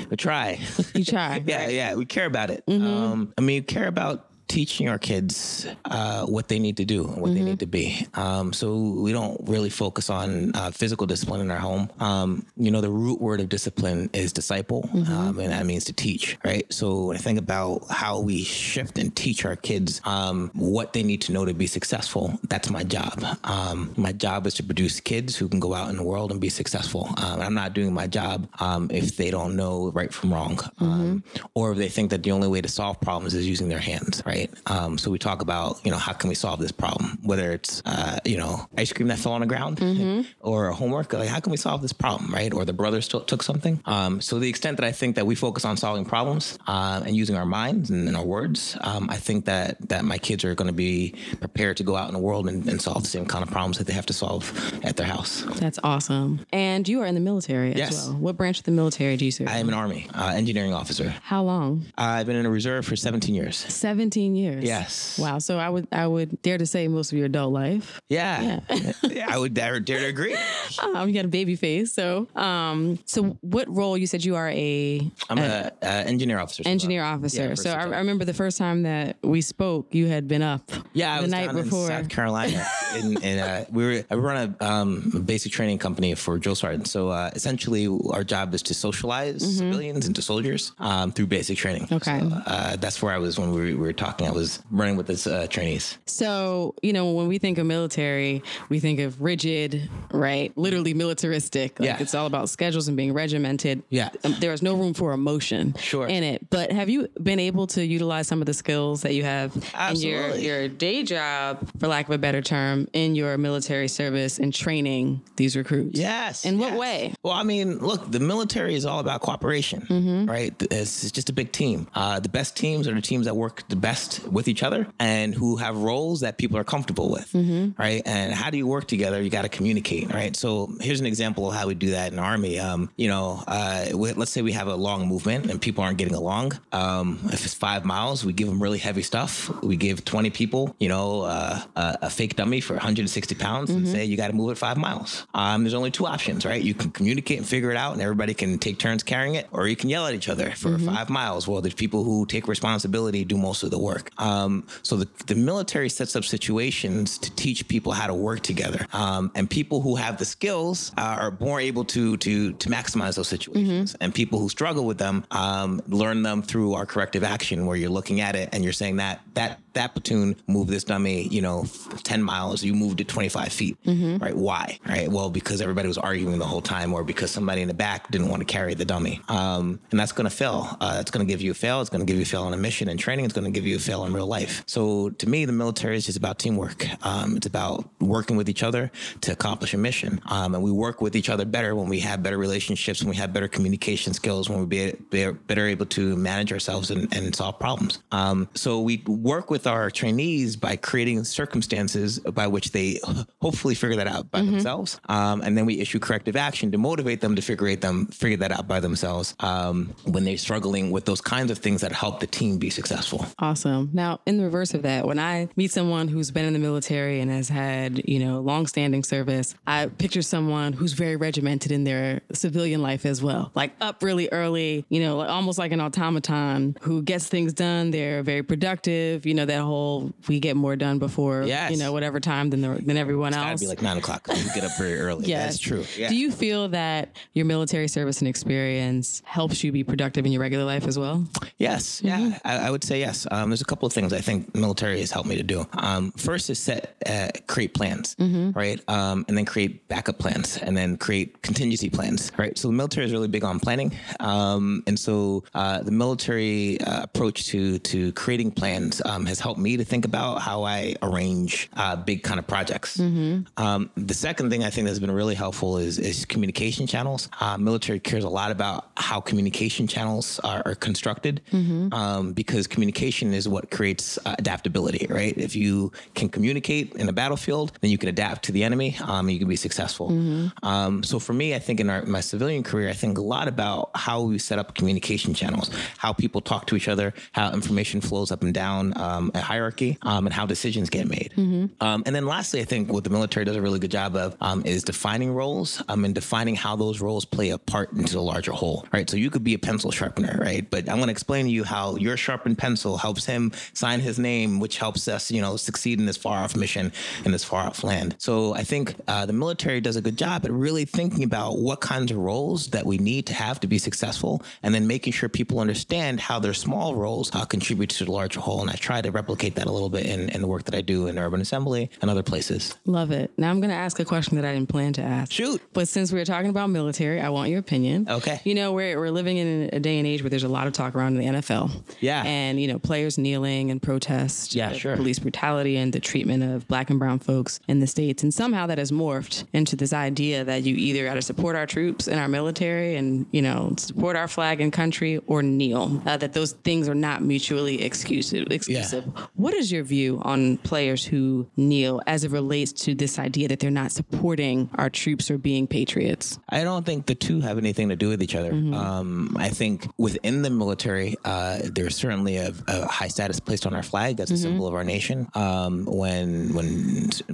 But try. You try. <laughs> yeah, yeah, we care about it. Um, I mean, we care about teaching our kids uh, what they need to do and what they need to be. Um, so we don't really focus on uh, physical discipline in our home. Um, you know, the root word of discipline is disciple, um, and that means to teach, right? So when I think about how we shift and teach our kids um, what they need to know to be successful, that's my job. Um, my job is to produce kids who can go out in the world and be successful. Um, I'm not doing my job um, if they don't know right from wrong, um, or if they think that the only way to solve problems is using their hands, right? Right? Um, so we talk about, you know, how can we solve this problem? Whether it's, uh, you know, ice cream that fell on the ground mm-hmm. or homework, like how can we solve this problem, right? Or the brothers t- took something. Um, so the extent that I think that we focus on solving problems uh, and using our minds and, and our words, um, I think that that my kids are going to be prepared to go out in the world and, and, solve the same kind of problems that they have to solve at their house. That's awesome. And you are in the military as yes. well. What branch of the military do you serve? I am an Army uh, engineering officer. How long? Uh, I've been in a reserve for 17 years. 17 years. Yes. Wow. So I would I would dare to say most of your adult life. Yeah. Yeah. <laughs> I would dare, dare to agree. <laughs> Um, you got a baby face. So um so what role you said you are a I'm a, a, a engineer officer. Engineer officer. Yeah, so I, I, remember the first time that we spoke, you had been up. Yeah, I the was night before. South Carolina. <laughs> and, and uh, we were I run a, um, basic training company for drill sergeants. So uh, essentially, our job is to socialize mm-hmm. civilians into soldiers um, through basic training. Okay, so, uh, that's where I was when we were, talking. I was running with this uh, trainees. So you know, when we think of military, we think of rigid, right? Literally militaristic. Like yeah, it's all about schedules and being regimented. Yeah, um, there is no room for emotion. Sure. in it. But have you been able to utilize some of the skills that you have Absolutely. in your your day job, for lack of a better term, in your military service and training these recruits? Yes. In yes. what way? Well, I mean, look, the military is all about cooperation, mm-hmm. right? It's, it's, just a big team. Uh, the best teams are the teams that work the best with each other and who have roles that people are comfortable with, mm-hmm. right? And how do you work together? You got to communicate, right? So here's an example of how we do that in the Army. Um, you know, uh, let's say we have a long movement and people aren't getting along. Um, if it's five miles, we give them really heavy stuff. We give 20 people, you know, uh, a, a, fake dummy for 160 pounds mm-hmm. and say, you got to move it five miles. Um, there's only two options, right? You can communicate and figure it out and everybody can take turns carrying it, or you can yell at each other for mm-hmm. five miles. Well, there's people who take responsibility, do most of the work. Um, so the, the military sets up situations to teach people how to work together. Um, and people who have the skills are more able to, to, to maximize those situations. Mm-hmm. And people who struggle with them um, learn them through our corrective action where you're looking at it and you're saying that that that platoon moved this dummy, you know, 10 miles, you moved it 25 feet, mm-hmm. right? Why? Right? Well, because everybody was arguing the whole time or because somebody in the back didn't want to carry the dummy. Um, and that's going to fail. Uh, it's going to give you a fail. It's going to give you a fail on a mission and training. It's going to give you a fail in real life. So to me, the military is just about teamwork. Um, it's about working with each other to accomplish a mission. Um, and we work with each other better when we have better relationships, when we have better communication skills, when we be, be better able to manage ourselves and, and solve problems. Um, so we work with our trainees by creating circumstances by which they hopefully figure that out by mm-hmm. themselves. Um, and then we issue corrective action to motivate them to figure them figure that out by themselves um, when they're struggling with those kinds of things that help the team be successful. Awesome. Now, in the reverse of that, when I meet someone who's been in the military and has had, you know, long-standing service, I picture someone who's very regimented in their civilian life as well. Like up really early, you know, almost like an automaton who gets things done. They're very productive. You know, that whole we get more done before, yes. you know, whatever time than the, than everyone it's else. Gotta be like nine o'clock. You get up very early. <laughs> yes. that's true. Yeah. Do you feel that your military service and experience helps you be productive in your regular life as well? Yes. Yeah, mm-hmm. I, I, would say yes. Um, there's a couple of things I think military has helped me to do. Um, first is set, uh, create plans, mm-hmm. right, um, and then create backup plans, and then create contingency plans, right. So the military is really big on planning, um, and so uh, the military uh, approach to to creating plans um, has helped me to think about how I arrange uh, big kind of projects. Mm-hmm. Um, the second thing I think that's been really helpful is, is communication channels. Uh, military cares a lot about how communication channels are, are constructed mm-hmm. um, because communication is what creates uh, adaptability, right? If you can communicate in a battlefield, then you can adapt to the enemy um, and you can be successful. Mm-hmm. Um, so for me, I think in our, my civilian career, I think a lot about how we set up communication channels, how people talk to each other, how information flows up and down um, a hierarchy, um, and how decisions get made. Mm-hmm. Um, and then lastly, I think what the military does a really good job of is defining roles and defining how those roles play a part into the larger whole, right? So you could be a pencil sharpener, right? But I'm going to explain to you how your sharpened pencil helps him sign his name, which helps us, you know, succeed in this far off mission in this far off land. So I think uh, the military does a good job at really thinking about what kinds of roles that we need to have to be successful, and then making sure people understand how their small roles uh, contribute to the larger whole. And I try to replicate that a little bit in, in the work that I do in urban assembly and other places. Love it. Now I'm going to ask a question that I didn't plan to ask. Shoot. But since we are talking about military, I want your opinion. Okay. You know, we're, we're living in a day and age where there's a lot of talk around the NFL. Yeah. And, you know, players kneeling and protest. Yeah, sure. Police brutality and the treatment of black and brown folks in the States. And somehow that has morphed into this idea that you either got to support our troops and our military and, you know, support our flag and country or kneel. Uh, that those things are not mutually exclusive. exclusive. What is your view on players who kneel as it relates to this idea that they're not supporting our troops or being patriots? I don't think the two have anything to do with each other. Um, I think within the military, uh, there's certainly a, a high status placed on our flag as a symbol of our nation. Um, when when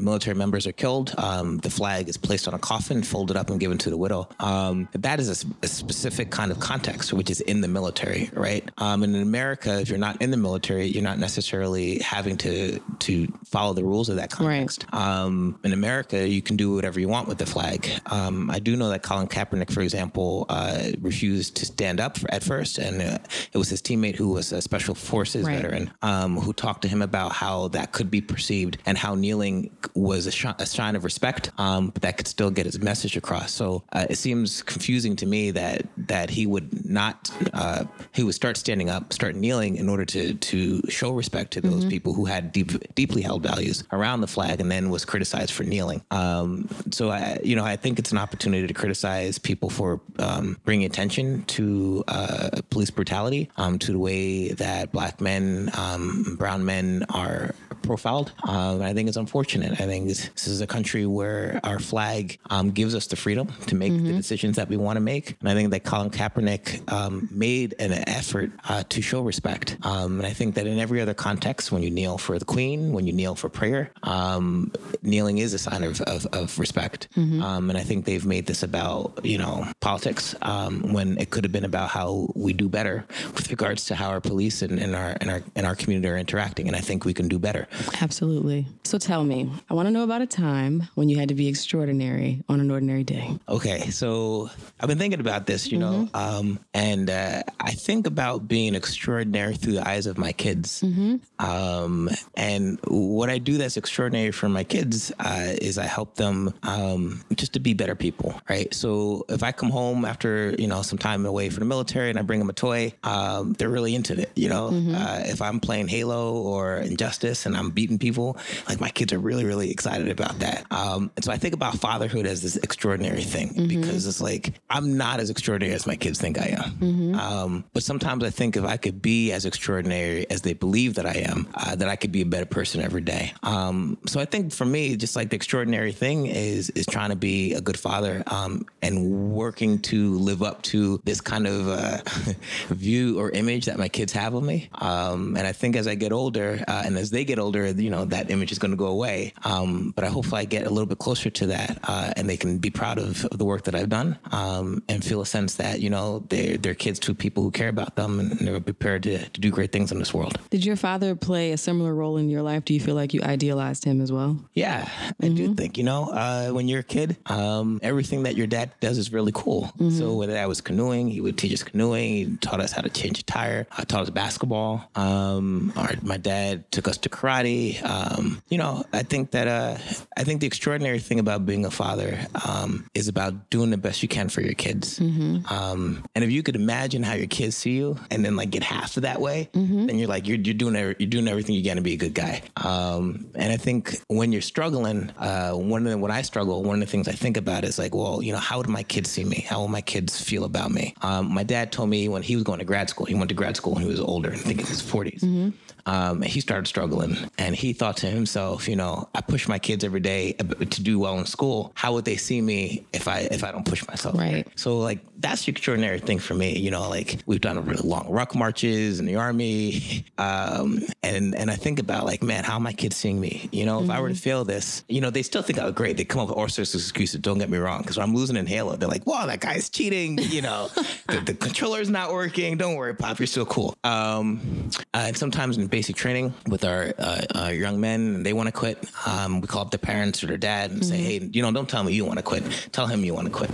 military members are killed, um, the flag is placed on a coffin, folded up, and given to the widow. Um, That is a specific kind of context, which is in the military, right? Um, and in America, if you're not in the military, you're not necessarily having to to follow the rules of that context. Um, in America, you can do whatever you want with the flag. Um, I do know that Colin Kaepernick, for example, uh, refused to stand up for, at first, and uh, it was his teammate who was a special forces Right. veteran um, who talked to him about how that could be perceived and how kneeling was a, shi- a sign of respect, um, but that could still get his message across. So uh, it seems confusing to me that that he would not uh, he would start standing up, start kneeling in order to to show respect to those people who had deep, deeply held values around the flag, and then was criticized for kneeling. Um, so I, you know, I think it's an opportunity to criticize people for um, bringing attention to uh, police brutality, um, to the way that black men, um, brown men are profiled. Um, I think it's unfortunate. I think this, this is a country where our flag um, gives us the freedom to make the decisions that we want to make. And I think that Colin Kaepernick um, made an effort uh, to show respect. Um, and I think that in every other context, when you kneel for the Queen, when you kneel for prayer, um, kneeling is a sign of, of, of respect. Um, and I think they've made this about, you know, politics um, when it could have been about how we do better with regards to how our police and, and our and our and our community are interacting. And I think we can do better. Absolutely. So tell me, I want to know about a time when you had to be extraordinary on an ordinary day. Okay, so I've been thinking about this, you know, um, and uh, I think about being extraordinary through the eyes of my kids. Um, and what I do that's extraordinary for my kids uh, is I help them um, just to be better people, right? So if I come home after you know some time away from the military and I bring them a toy, um, they're really into it. You know, uh, if I'm playing Halo or Injustice and I'm beating people, like my kids are really really excited about that. Um, and so I think about fatherhood as this extraordinary thing because it's like I'm not as extraordinary as my kids think I am. Um, but sometimes I think if I could be as extraordinary as they believe that I am, uh, that I could be a better person every day. Um, so I think for me, just like the extraordinary thing is is trying to be a good father um, and working to live up to this kind of uh, <laughs> view or image that my kids have of me. Um, and I think as I get older uh, and as they get older, you know, that image is going to go away. Um, but I hopefully I get a little bit closer to that uh, and they can be proud of, of the work that I've done um, and feel a sense that, you know, they're, they're kids to people who care about them and they're prepared to, to do great things in this world. Did your father play a similar role in your life? Do you feel like you idealized him as well? Yeah, I do think, you know, uh, when you're a kid, um, everything that your dad does is really cool. So whether that was canoeing, he would teach us canoeing. He taught us how to change a tire. I taught us basketball. Um, our, my dad took us to karate. Um, you know, I think that, uh, I think the extraordinary thing about being a father um, is about doing the best you can for your kids. Um, and if you could imagine how your kids see you and then like get half of that way, then you're like, you're, you're doing, every- you're doing everything you can to be a good guy. Um, and I think when you're struggling, uh, one of the, when I struggle, one of the things I think about is like, well, you know, how would my kids see me? How will my kids feel about me? Um, my dad told me when he was going to grad school, he went to grad school when he was older, I think in his 40s. Um, he started struggling and he thought to himself, you know, I push my kids every day to do well in school. How would they see me if I if I don't push myself? Right. So like that's the extraordinary thing for me. You know, like we've done a really long ruck marches in the army, <laughs> um, and and I think about like, man, how are my kids seeing me? You know, if I were to fail this, you know, they still think I was great. They come up with all sorts of excuses. Don't get me wrong, because I'm losing in Halo, they're like, "Wow, that guy's cheating." You know, <laughs> the, the controller's not working. Don't worry, Pop, you're still cool. Um, uh, and sometimes in basic training with our, uh, our young men and they want to quit, um, we call up their parents or their dad and mm-hmm. say, hey, you know, don't tell me you want to quit. Tell him you want to quit.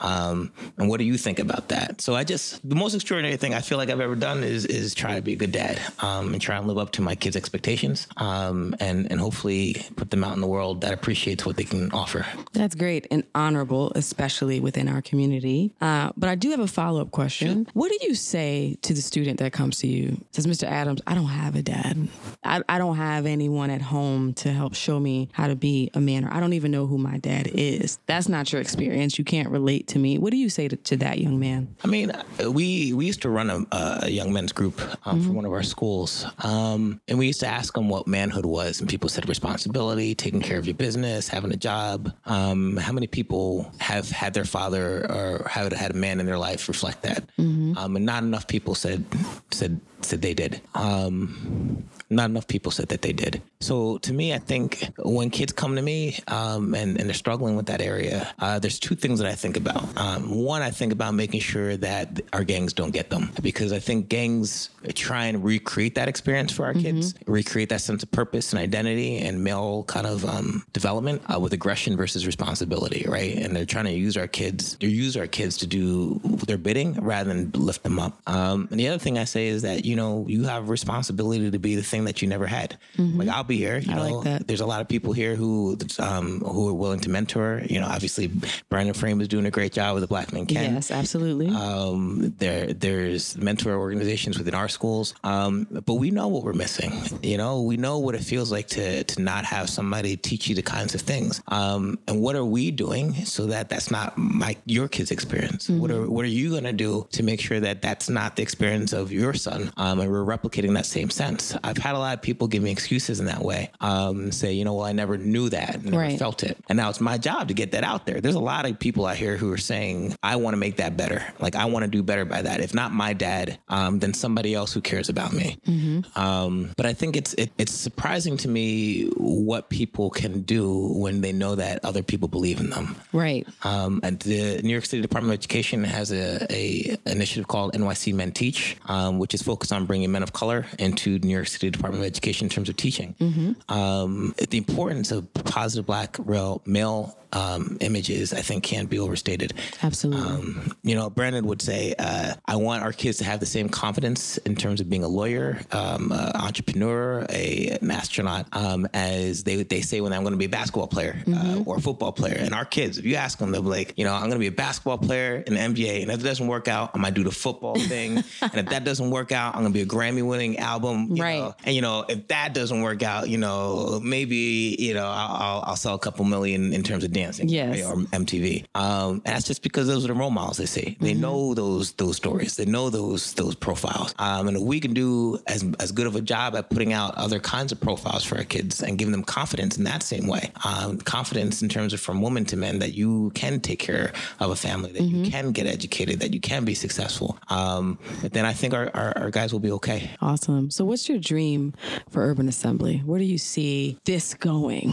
Um, and what do you think about that? So I just, the most extraordinary thing I feel like I've ever done is, is try to be a good dad um, and try and live up to my kids' expectations um, and, and hopefully put them out in the world that appreciates what they can offer. That's great and honorable, especially within our community. Uh, but I do have a follow up question. Sure. What do you say to the student that comes to you, says, Mr. Adams, I don't have a dad. I, I don't have anyone at home to help show me how to be a man, or I don't even know who my dad is. That's not your experience. You can't relate to me. What do you say to, to that young man? I mean, we we used to run a, a young men's group um, mm-hmm. for one of our schools, um, and we used to ask them what manhood was, and people said responsibility, taking care of your business, having a job. Um, how many people have had their father or have had a man in their life reflect that? Mm-hmm. Um, and not enough people said said said they did. Um, not enough people said that they did. So to me, I think when kids come to me um, and, and, they're struggling with that area, uh, there's two things that I think about. Um, one, I think about making sure that our gangs don't get them because I think gangs try and recreate that experience for our mm-hmm. kids, recreate that sense of purpose and identity and male kind of um, development uh, with aggression versus responsibility, right? And they're trying to use our kids, they use our kids to do their bidding rather than lift them up. Um, and the other thing I say is that, you know, you have responsibility to be the thing that you never had. Mm-hmm. Like I'll be here. You I know, like there's a lot of people here who um, who are willing to mentor. You know, obviously Brandon Frame is doing a great job with the Black Men Can. Yes, absolutely. Um, there there's mentor organizations within our schools, um, but we know what we're missing. You know, we know what it feels like to to not have somebody teach you the kinds of things. Um, and what are we doing so that that's not my your kid's experience? Mm-hmm. What are what are you going to do to make sure that that's not the experience of your son? Um, and we're replicating that same sense. I've had a lot of people give me excuses in that way. Um, say, you know, well, I never knew that, never right. felt it, and now it's my job to get that out there. There's a lot of people out here who are saying, I want to make that better. Like I want to do better by that. If not my dad, um, then somebody else who cares about me. Mm-hmm. Um, but I think it's it, it's surprising to me what people can do when they know that other people believe in them. Right. Um, and the New York City Department of Education has a, a initiative called NYC Men Teach, um, which is focused on bringing men of color into New York City Department of Education in terms of teaching. Mm-hmm. Um, the importance of positive black real male um, images, I think, can't be overstated. Absolutely. Um, you know, Brandon would say, uh, I want our kids to have the same confidence in terms of being a lawyer, um, an entrepreneur, a, an astronaut, um, as they they say when I'm going to be a basketball player uh, mm-hmm. uh, or a football player. And our kids, if you ask them, they'll be like, you know, I'm going to be a basketball player in the NBA, and if it doesn't work out, I might do the football <laughs> thing, and if that doesn't work out, I'm going to be a Grammy-winning album, right? Know? And you know, if that doesn't work out, you know, maybe you know, I'll, I'll sell a couple million in terms of dancing, yes. right, or MTV. Um, and that's just because those are the role models they see. They mm-hmm. know those those stories. They know those those profiles. Um, and we can do as as good of a job at putting out other kinds of profiles for our kids and giving them confidence in that same way, um, confidence in terms of from women to men that you can take care of a family, that mm-hmm. you can get educated, that you can be successful. Um, then I think our, our, our guys will be okay. Awesome. So, what's your dream for Urban Assembly? Where do you see this going?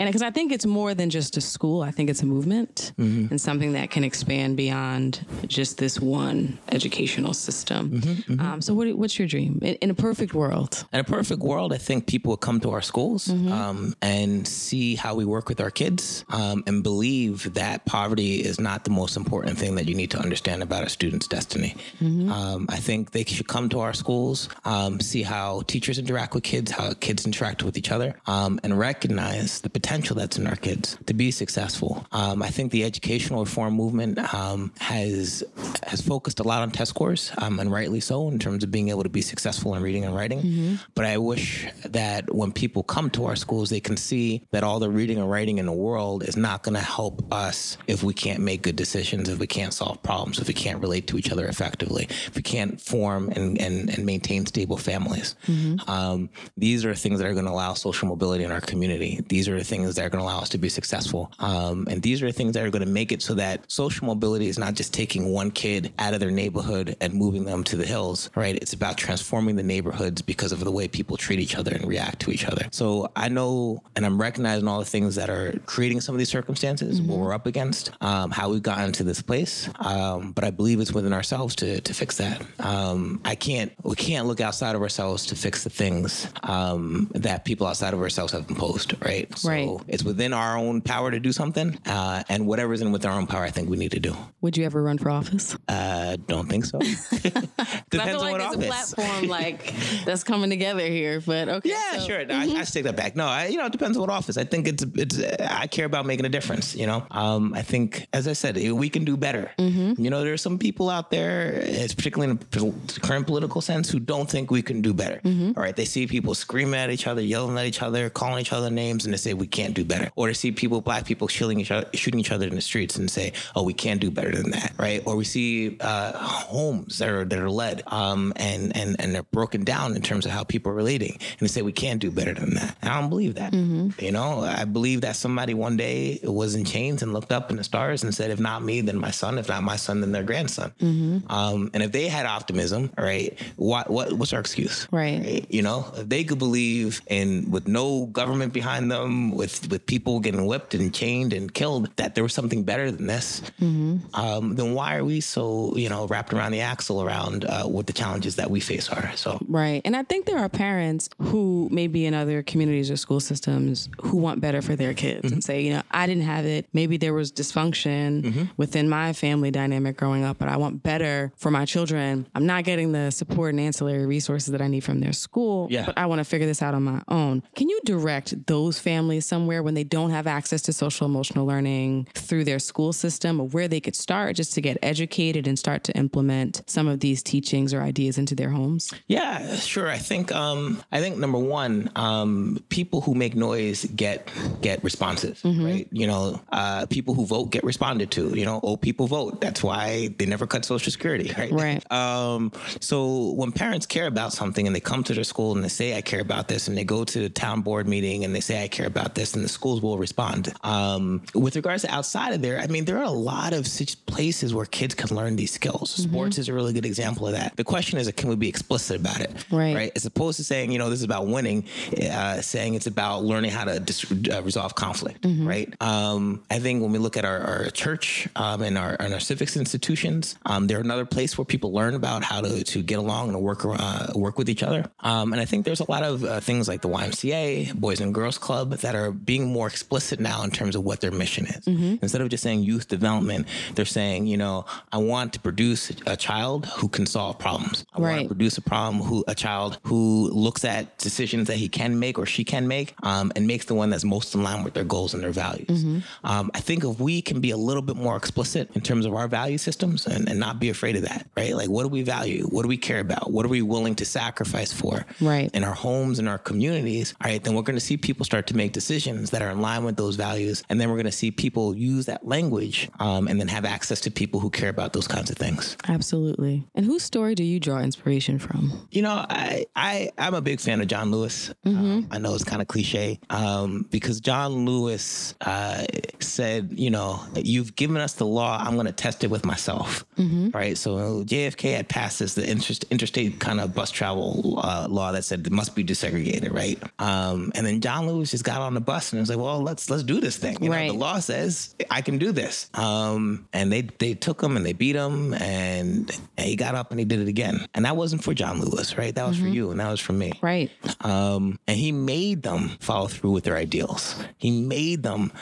And because I think it's more than just a school, I think it's a movement mm-hmm. and something that can expand beyond just this one educational system. Mm-hmm, mm-hmm. Um, so, what, what's your dream in, in, a perfect world? In a perfect world, I think people would come to our schools mm-hmm. um, and see how we work with our kids um, and believe that poverty is not the most important thing that you need to understand about a student's destiny. Mm-hmm. Um, I think they should come to our schools, um, see how teachers interact with kids, how kids interact with each other, and recognize the potential that's in our kids to be successful. Um, I think the educational reform movement um, has has focused a lot on test scores, um, and rightly so, in terms of being able to be successful in reading and writing. Mm-hmm. But I wish that when people come to our schools, they can see that all the reading and writing in the world is not going to help us if we can't make good decisions, if we can't solve problems, if we can't relate to each other effectively, if we can't form and, and, and maintain stable families. Mm-hmm. Um, these are things that are going to allow social mobility in our community. These these are the things that are going to allow us to be successful. Um, and these are the things that are going to make it so that social mobility is not just taking one kid out of their neighborhood and moving them to the hills, right? It's about transforming the neighborhoods because of the way people treat each other and react to each other. So I know, and I'm recognizing all the things that are creating some of these circumstances, mm-hmm. what we're up against, um, how we've gotten to this place. Um, but I believe it's within ourselves to to fix that. Um, I can't, we can't look outside of ourselves to fix the things um, that people outside of ourselves have imposed, right? So right. it's within our own power to do something, uh, and whatever's in with our own power, I think we need to do. Would you ever run for office? Uh, don't think so. <laughs> <laughs> Depends I feel like on what office. a platform like <laughs> that's coming together here, but okay. Yeah, so, sure. Mm-hmm. I, I take that back. No, I, you know, it depends on what office. I think it's it's. I care about making a difference. You know, um, I think, as I said, we can do better. Mm-hmm. You know, there are some people out there, it's particularly in the current political sense, who don't think we can do better. Mm-hmm. All right, they see people screaming at each other, yelling at each other, calling each other names, and they say we can't do better. Or they see people, black people, shooting each other, shooting each other in the streets, and say, oh, we can't do better than that, right? Or we see uh, homes that are that are led um, and and and they're broken down in terms of how people are relating, and they say we can't do better than that. And I don't believe that. Mm-hmm. You know, I believe that somebody one day was in chains and looked up in the stars and said, if not me, then my son. If not my son, then their grandson. Mm-hmm. Um, and if they had optimism, right, what what what's our excuse? Right. right. You know, if they could believe in with no government behind them, with with people getting whipped and chained and killed, that there was something better than this, mm-hmm. um, then why are we so you know wrapped around the axle around uh, what the challenges that we face are? So right. And I think there are parents who maybe in other communities or school systems who want better for their kids mm-hmm. and say, you know, I didn't have it. Maybe there was dysfunction mm-hmm. within my family dynamic growing up, but I want better for my children. I'm not getting the support and ancillary resources that I need from their school, yeah. but I want to figure this out on my own. Can you direct those families somewhere when they don't have access to social emotional learning through their school system or where they could start just to get educated and start to implement some of these teachings or ideas into their homes? Yeah, sure. I think um, I think number one, um, people who make noise get get responses, mm-hmm. right? You know, uh, people who vote get responded to. You know, old people vote. That's why they never cut Social Security, right? Right. Um, so when parents care about something and they come to their school and they say, "I care about this," and they go to the town board meeting and they say, "I care about this," and the schools will respond. Um, with regards to outside of there, I mean, there are a lot of places where kids can learn these skills. Mm-hmm. Sports is a really good example of that. The question is, can we be explicit about it? Right. Right. As opposed to saying, you know, this is about winning, uh, saying it's about learning how to dis- uh, resolve conflict. Mm-hmm. Right. Um, I think when we look at our, our church um, and our and our civics institutions, um, they're another place where people learn about how to, to get along and work uh, work with each other. Um, and I think there's a lot of uh, things like the YMCA, Boys and Girls Club, that are being more explicit now in terms of what their mission is. Mm-hmm. Instead of just saying youth development, they're saying, you know, I want to produce a child who can solve problems. I right. want to produce a problem who a child who looks at decisions that he can make or she can make um, and makes the one that's most in line with their goals and their values. Mm-hmm. Um, I think if we can be a little bit more explicit in terms of our value systems and, and not be afraid of that, right? Like, what do we value? What do we care about? What are we willing to sacrifice for? Right. In our homes, in our communities, all right, then we're going to see people start to make decisions that are in line with those values. And then we're going to see people use that language um, and then have access to people who care about those kinds of things. Absolutely. And whose story do you draw inspiration from? You know, I, I, I'm a big fan of John Lewis. Mm-hmm. Um, I know it's kind of cliche um, because John Lewis uh, said, you know, you've given us the law, I'm going to test it with myself. Mm-hmm. Right. So JFK had passed this, the interstate kind of bus travel uh, law that said it must be desegregated. Right. Um, and then John Lewis just got on the bus and was like, well, let's, let's do this thing. You right. know, the law says I can do this. Um, and they, they took him and they beat him and, and, he got up and he did it again. And that wasn't for John Lewis, right? That was mm-hmm. for you and that was for me. Right. Um, and he made them follow through with their ideals. He made them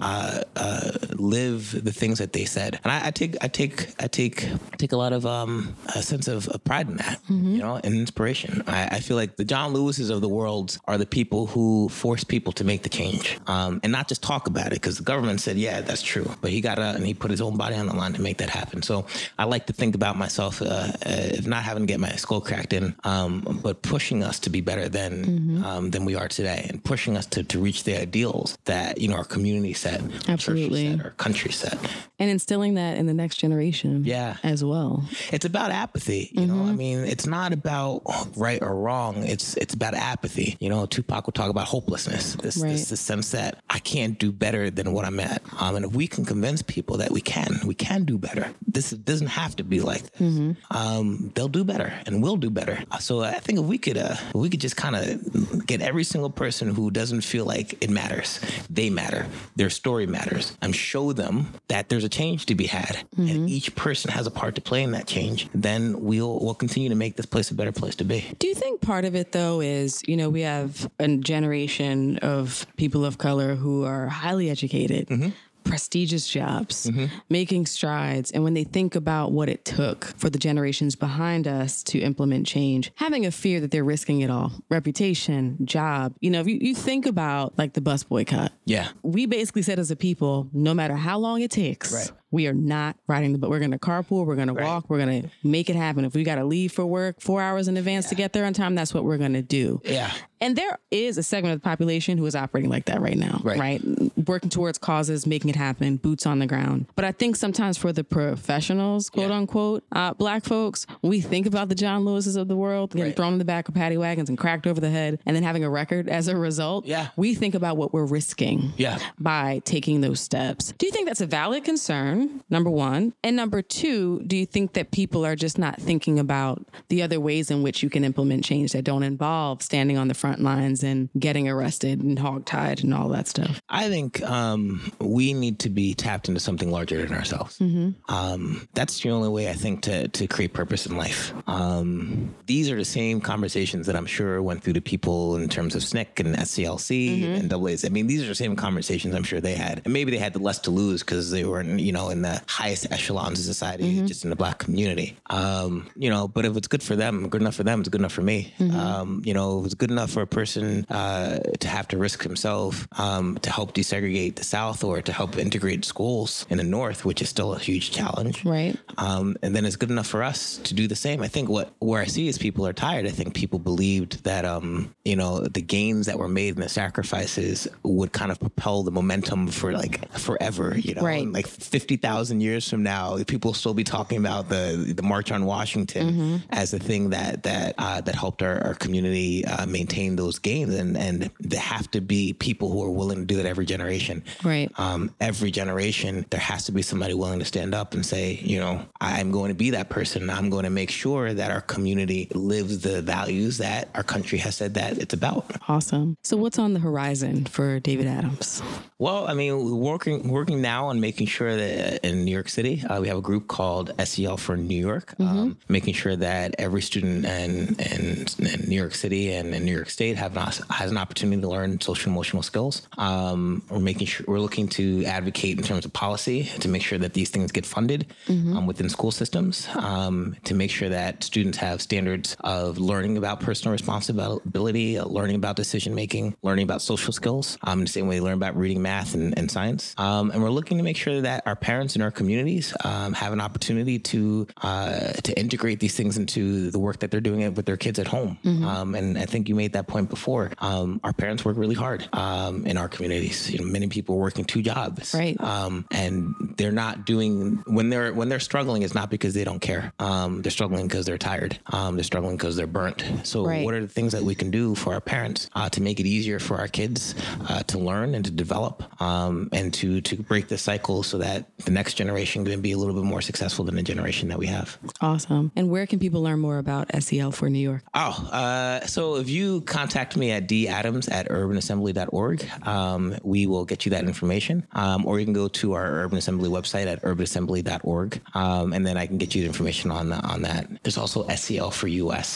uh, uh, live the things that they said. And I, I, take, I take, I take, take a lot of um, a sense of, of pride in that, mm-hmm. you know, and inspiration. I, I, feel like the John Lewises of the world are the people who force people to make the change um, and not just talk about it because the government said, yeah, that's true. But he got out and he put his own body on the line to make that happen. So I like to think about myself, uh, uh, if not having to get my skull cracked in, um, but pushing us to be better than mm-hmm. um, than we are today, and pushing us to, to reach the ideals that you know our community set, absolutely, set, our country set, and instilling that in the next generation, yeah, as well. It's about apathy, you mm-hmm. know. I mean, it's not about right or wrong. It's it's about apathy. You know, Tupac would talk about hopelessness. This, Right. this, this sense that I can't do better than what I'm at. Um, and if we can convince people that we can, we can do better. This doesn't have to be like this. Um, they'll do better and we'll do better. Uh, So I think if we could, uh, we could just kind of get every single person who doesn't feel like it matters, they matter, their story matters, and show them that there's a change to be had, and each person has a part to play in that change. Then we'll we'll continue to make this place a better place to be. Do you think part of it though is, you know, we have a generation of people of color who are highly educated, mm-hmm. prestigious jobs, mm-hmm. making strides. And when they think about what it took for the generations behind us to implement change, having a fear that they're risking it all reputation, job. You know, if you, you think about like the bus boycott, Yeah. we basically said as a people, no matter how long it takes, Right. We are not riding the bus. We're going to carpool. We're going to walk. We're going to make it happen. If we got to leave for work four hours in advance to get there on time, that's what we're going to do. Yeah. And there is a segment of the population who is operating like that right now, Right. right? Working towards causes, making it happen, boots on the ground. But I think sometimes for the professionals, quote Yeah. unquote, uh, black folks, we think about the John Lewises of the world getting Right. thrown in the back of paddy wagons and cracked over the head and then having a record as a result. Yeah. We think about what we're risking Yeah. by taking those steps. Do you think that's a valid concern? Number one. And number two, do you think that people are just not thinking about the other ways in which you can implement change that don't involve standing on the front lines and getting arrested and hogtied and all that stuff? I think um, we need to be tapped into something larger than ourselves. Um, that's the only way I think to to create purpose in life. Um, these are the same conversations that I'm sure went through to people in terms of SNCC and SCLC and AA's. I mean, these are the same conversations I'm sure they had, and maybe they had the less to lose because they weren't, you know, in the highest echelons of society, just in the black community. Um, you know, but if it's good for them, good enough for them, it's good enough for me. Um, you know, if it's good enough for a person uh, to have to risk himself um, to help desegregate the South or to help integrate schools in the North, which is still a huge challenge. Right. Um, and then it's good enough for us to do the same. I think what where I see is people are tired. I think people believed that um, you know the gains that were made and the sacrifices would kind of propel the momentum for like forever. You know, Right. And, like fifty thousand years from now, people will still be talking about the the March on Washington as the thing that that uh, that helped our, our community uh, maintain those gains. And and there have to be people who are willing to do that every generation Right. um, every generation, there has to be somebody willing to stand up and say, you know, I'm going to be that person. I'm going to make sure that our community lives the values that our country has said that it's about. Awesome. So, what's on the horizon for David Adams? Well, I mean, working working now on making sure that in New York City, uh, we have a group called SEL for New York, um, making sure that every student in, in, in New York City and in New York State have an, has an opportunity to learn social emotional skills. Um, we're making sure we're looking to advocate in terms of policy to make sure that these things get funded um, within school systems, um, to make sure that students have standards of learning about personal responsibility, uh, learning about decision making, learning about social skills, um, the same way they learn about reading, math, and, and science. Um, and we're looking to make sure that our parents and our communities um, have an opportunity to uh, to integrate these things into the work that they're doing with their kids at home. Um, and I think you made that point before. Um, our parents work really hard um, in our communities. You know, many people are working two jobs, Right. Um, and they're not doing when they're when they're struggling. It's not because they don't care. Um, they're struggling because they're tired. Um, they're struggling because they're burnt. So, Right. what are the things that we can do for our parents uh, to make it easier for our kids uh, to learn and to develop um, and to to break the cycle so that the next generation going to be a little bit more successful than the generation that we have. Awesome. And where can people learn more about SEL for New York? Oh, uh, so if you contact me at dadams at urbanassembly.org, um, we will get you that information. Um, or you can go to our Urban Assembly website at urbanassembly.org, um, and then I can get you the information on, the, on that. There's also SEL for US.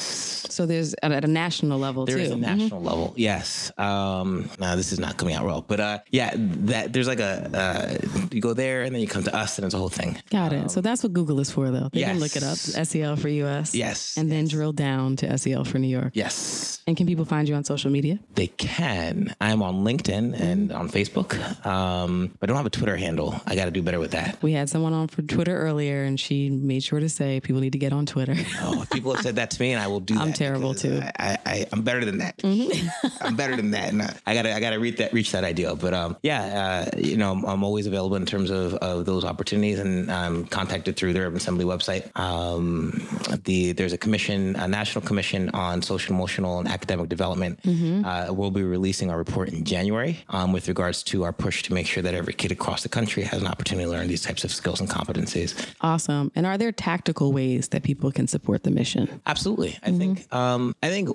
So, there's at at a national level There too. is a national level, yes. Um, now this is not coming out well, but uh, yeah, that there's like a uh, you go there and then you come to us and it's a whole thing. Got it. so that's what Google is for, though. They can look it up. SEL for US. Yes, And then drill down to SEL for New York. Yes, And can people find you on social media? they can. I'm on LinkedIn and on Facebook, um, but I don't have a Twitter handle. I got to do better with that. We had someone on for Twitter earlier, and she made sure to say people need to get on Twitter. Oh, people have said that to me, and I will do <laughs> that. I'm terrible, too. Mm-hmm. I, I, I'm better than that. <laughs> I'm better than that. And I, I gotta, I gotta reach that, reach that ideal. But um, yeah, uh, you know, I'm, I'm always available in terms of, of of those opportunities and um, contacted through the Urban Assembly website. Um, the there's a commission, a national commission on social, emotional, and academic development. Mm-hmm. Uh, we'll be releasing our report in January um, with regards to our push to make sure that every kid across the country has an opportunity to learn these types of skills and competencies. Awesome. And are there tactical ways that people can support the mission? Absolutely. I mm-hmm. think um, I think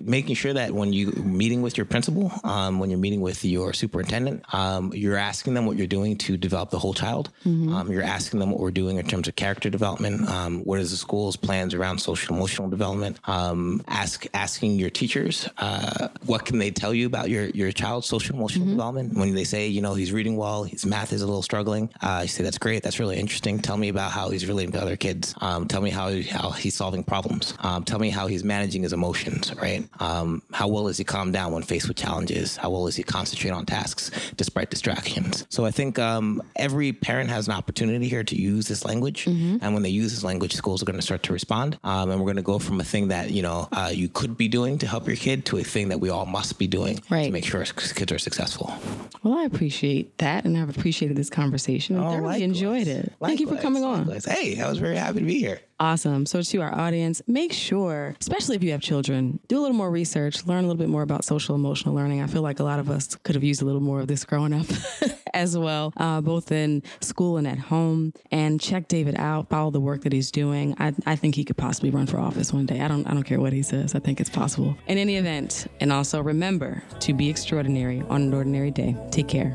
making sure that when you meeting with your principal, um, when you're meeting with your superintendent, um, you're asking them what you're doing to develop the whole child. Mm-hmm. Um, you're asking them what we're doing in terms of character development. Um, what is the school's plans around social emotional development? Um, ask asking your teachers uh, what can they tell you about your your child's social emotional mm-hmm. development. When they say you know he's reading well, his math is a little struggling, uh, you say that's great, that's really interesting. Tell me about how he's relating to other kids. Um, tell me how how he's solving problems. Um, tell me how he's managing his emotions. Right? Um, how well is he calm down when faced with challenges? How well is he concentrate on tasks despite distractions? So I think um, every parent has an opportunity here to use this language, mm-hmm. and when they use this language, schools are going to start to respond, um, and we're going to go from a thing that you know uh, you could be doing to help your kid to a thing that we all must be doing right. to make sure kids are successful. Well, I appreciate that, and I've appreciated this conversation. I oh, thoroughly enjoyed it. Likewise. Thank you for coming on. Hey, I was very happy to be here. Awesome. So, to our audience, make sure, especially if you have children, do a little more research, learn a little bit more about social emotional learning. I feel like a lot of us could have used a little more of this growing up <laughs> as well, uh, both in school and at home. And check David out, follow the work that he's doing. I, I think he could possibly run for office one day. I don't, I don't care what he says, I think it's possible. In any event, and also remember to be extraordinary on an ordinary day. Take care.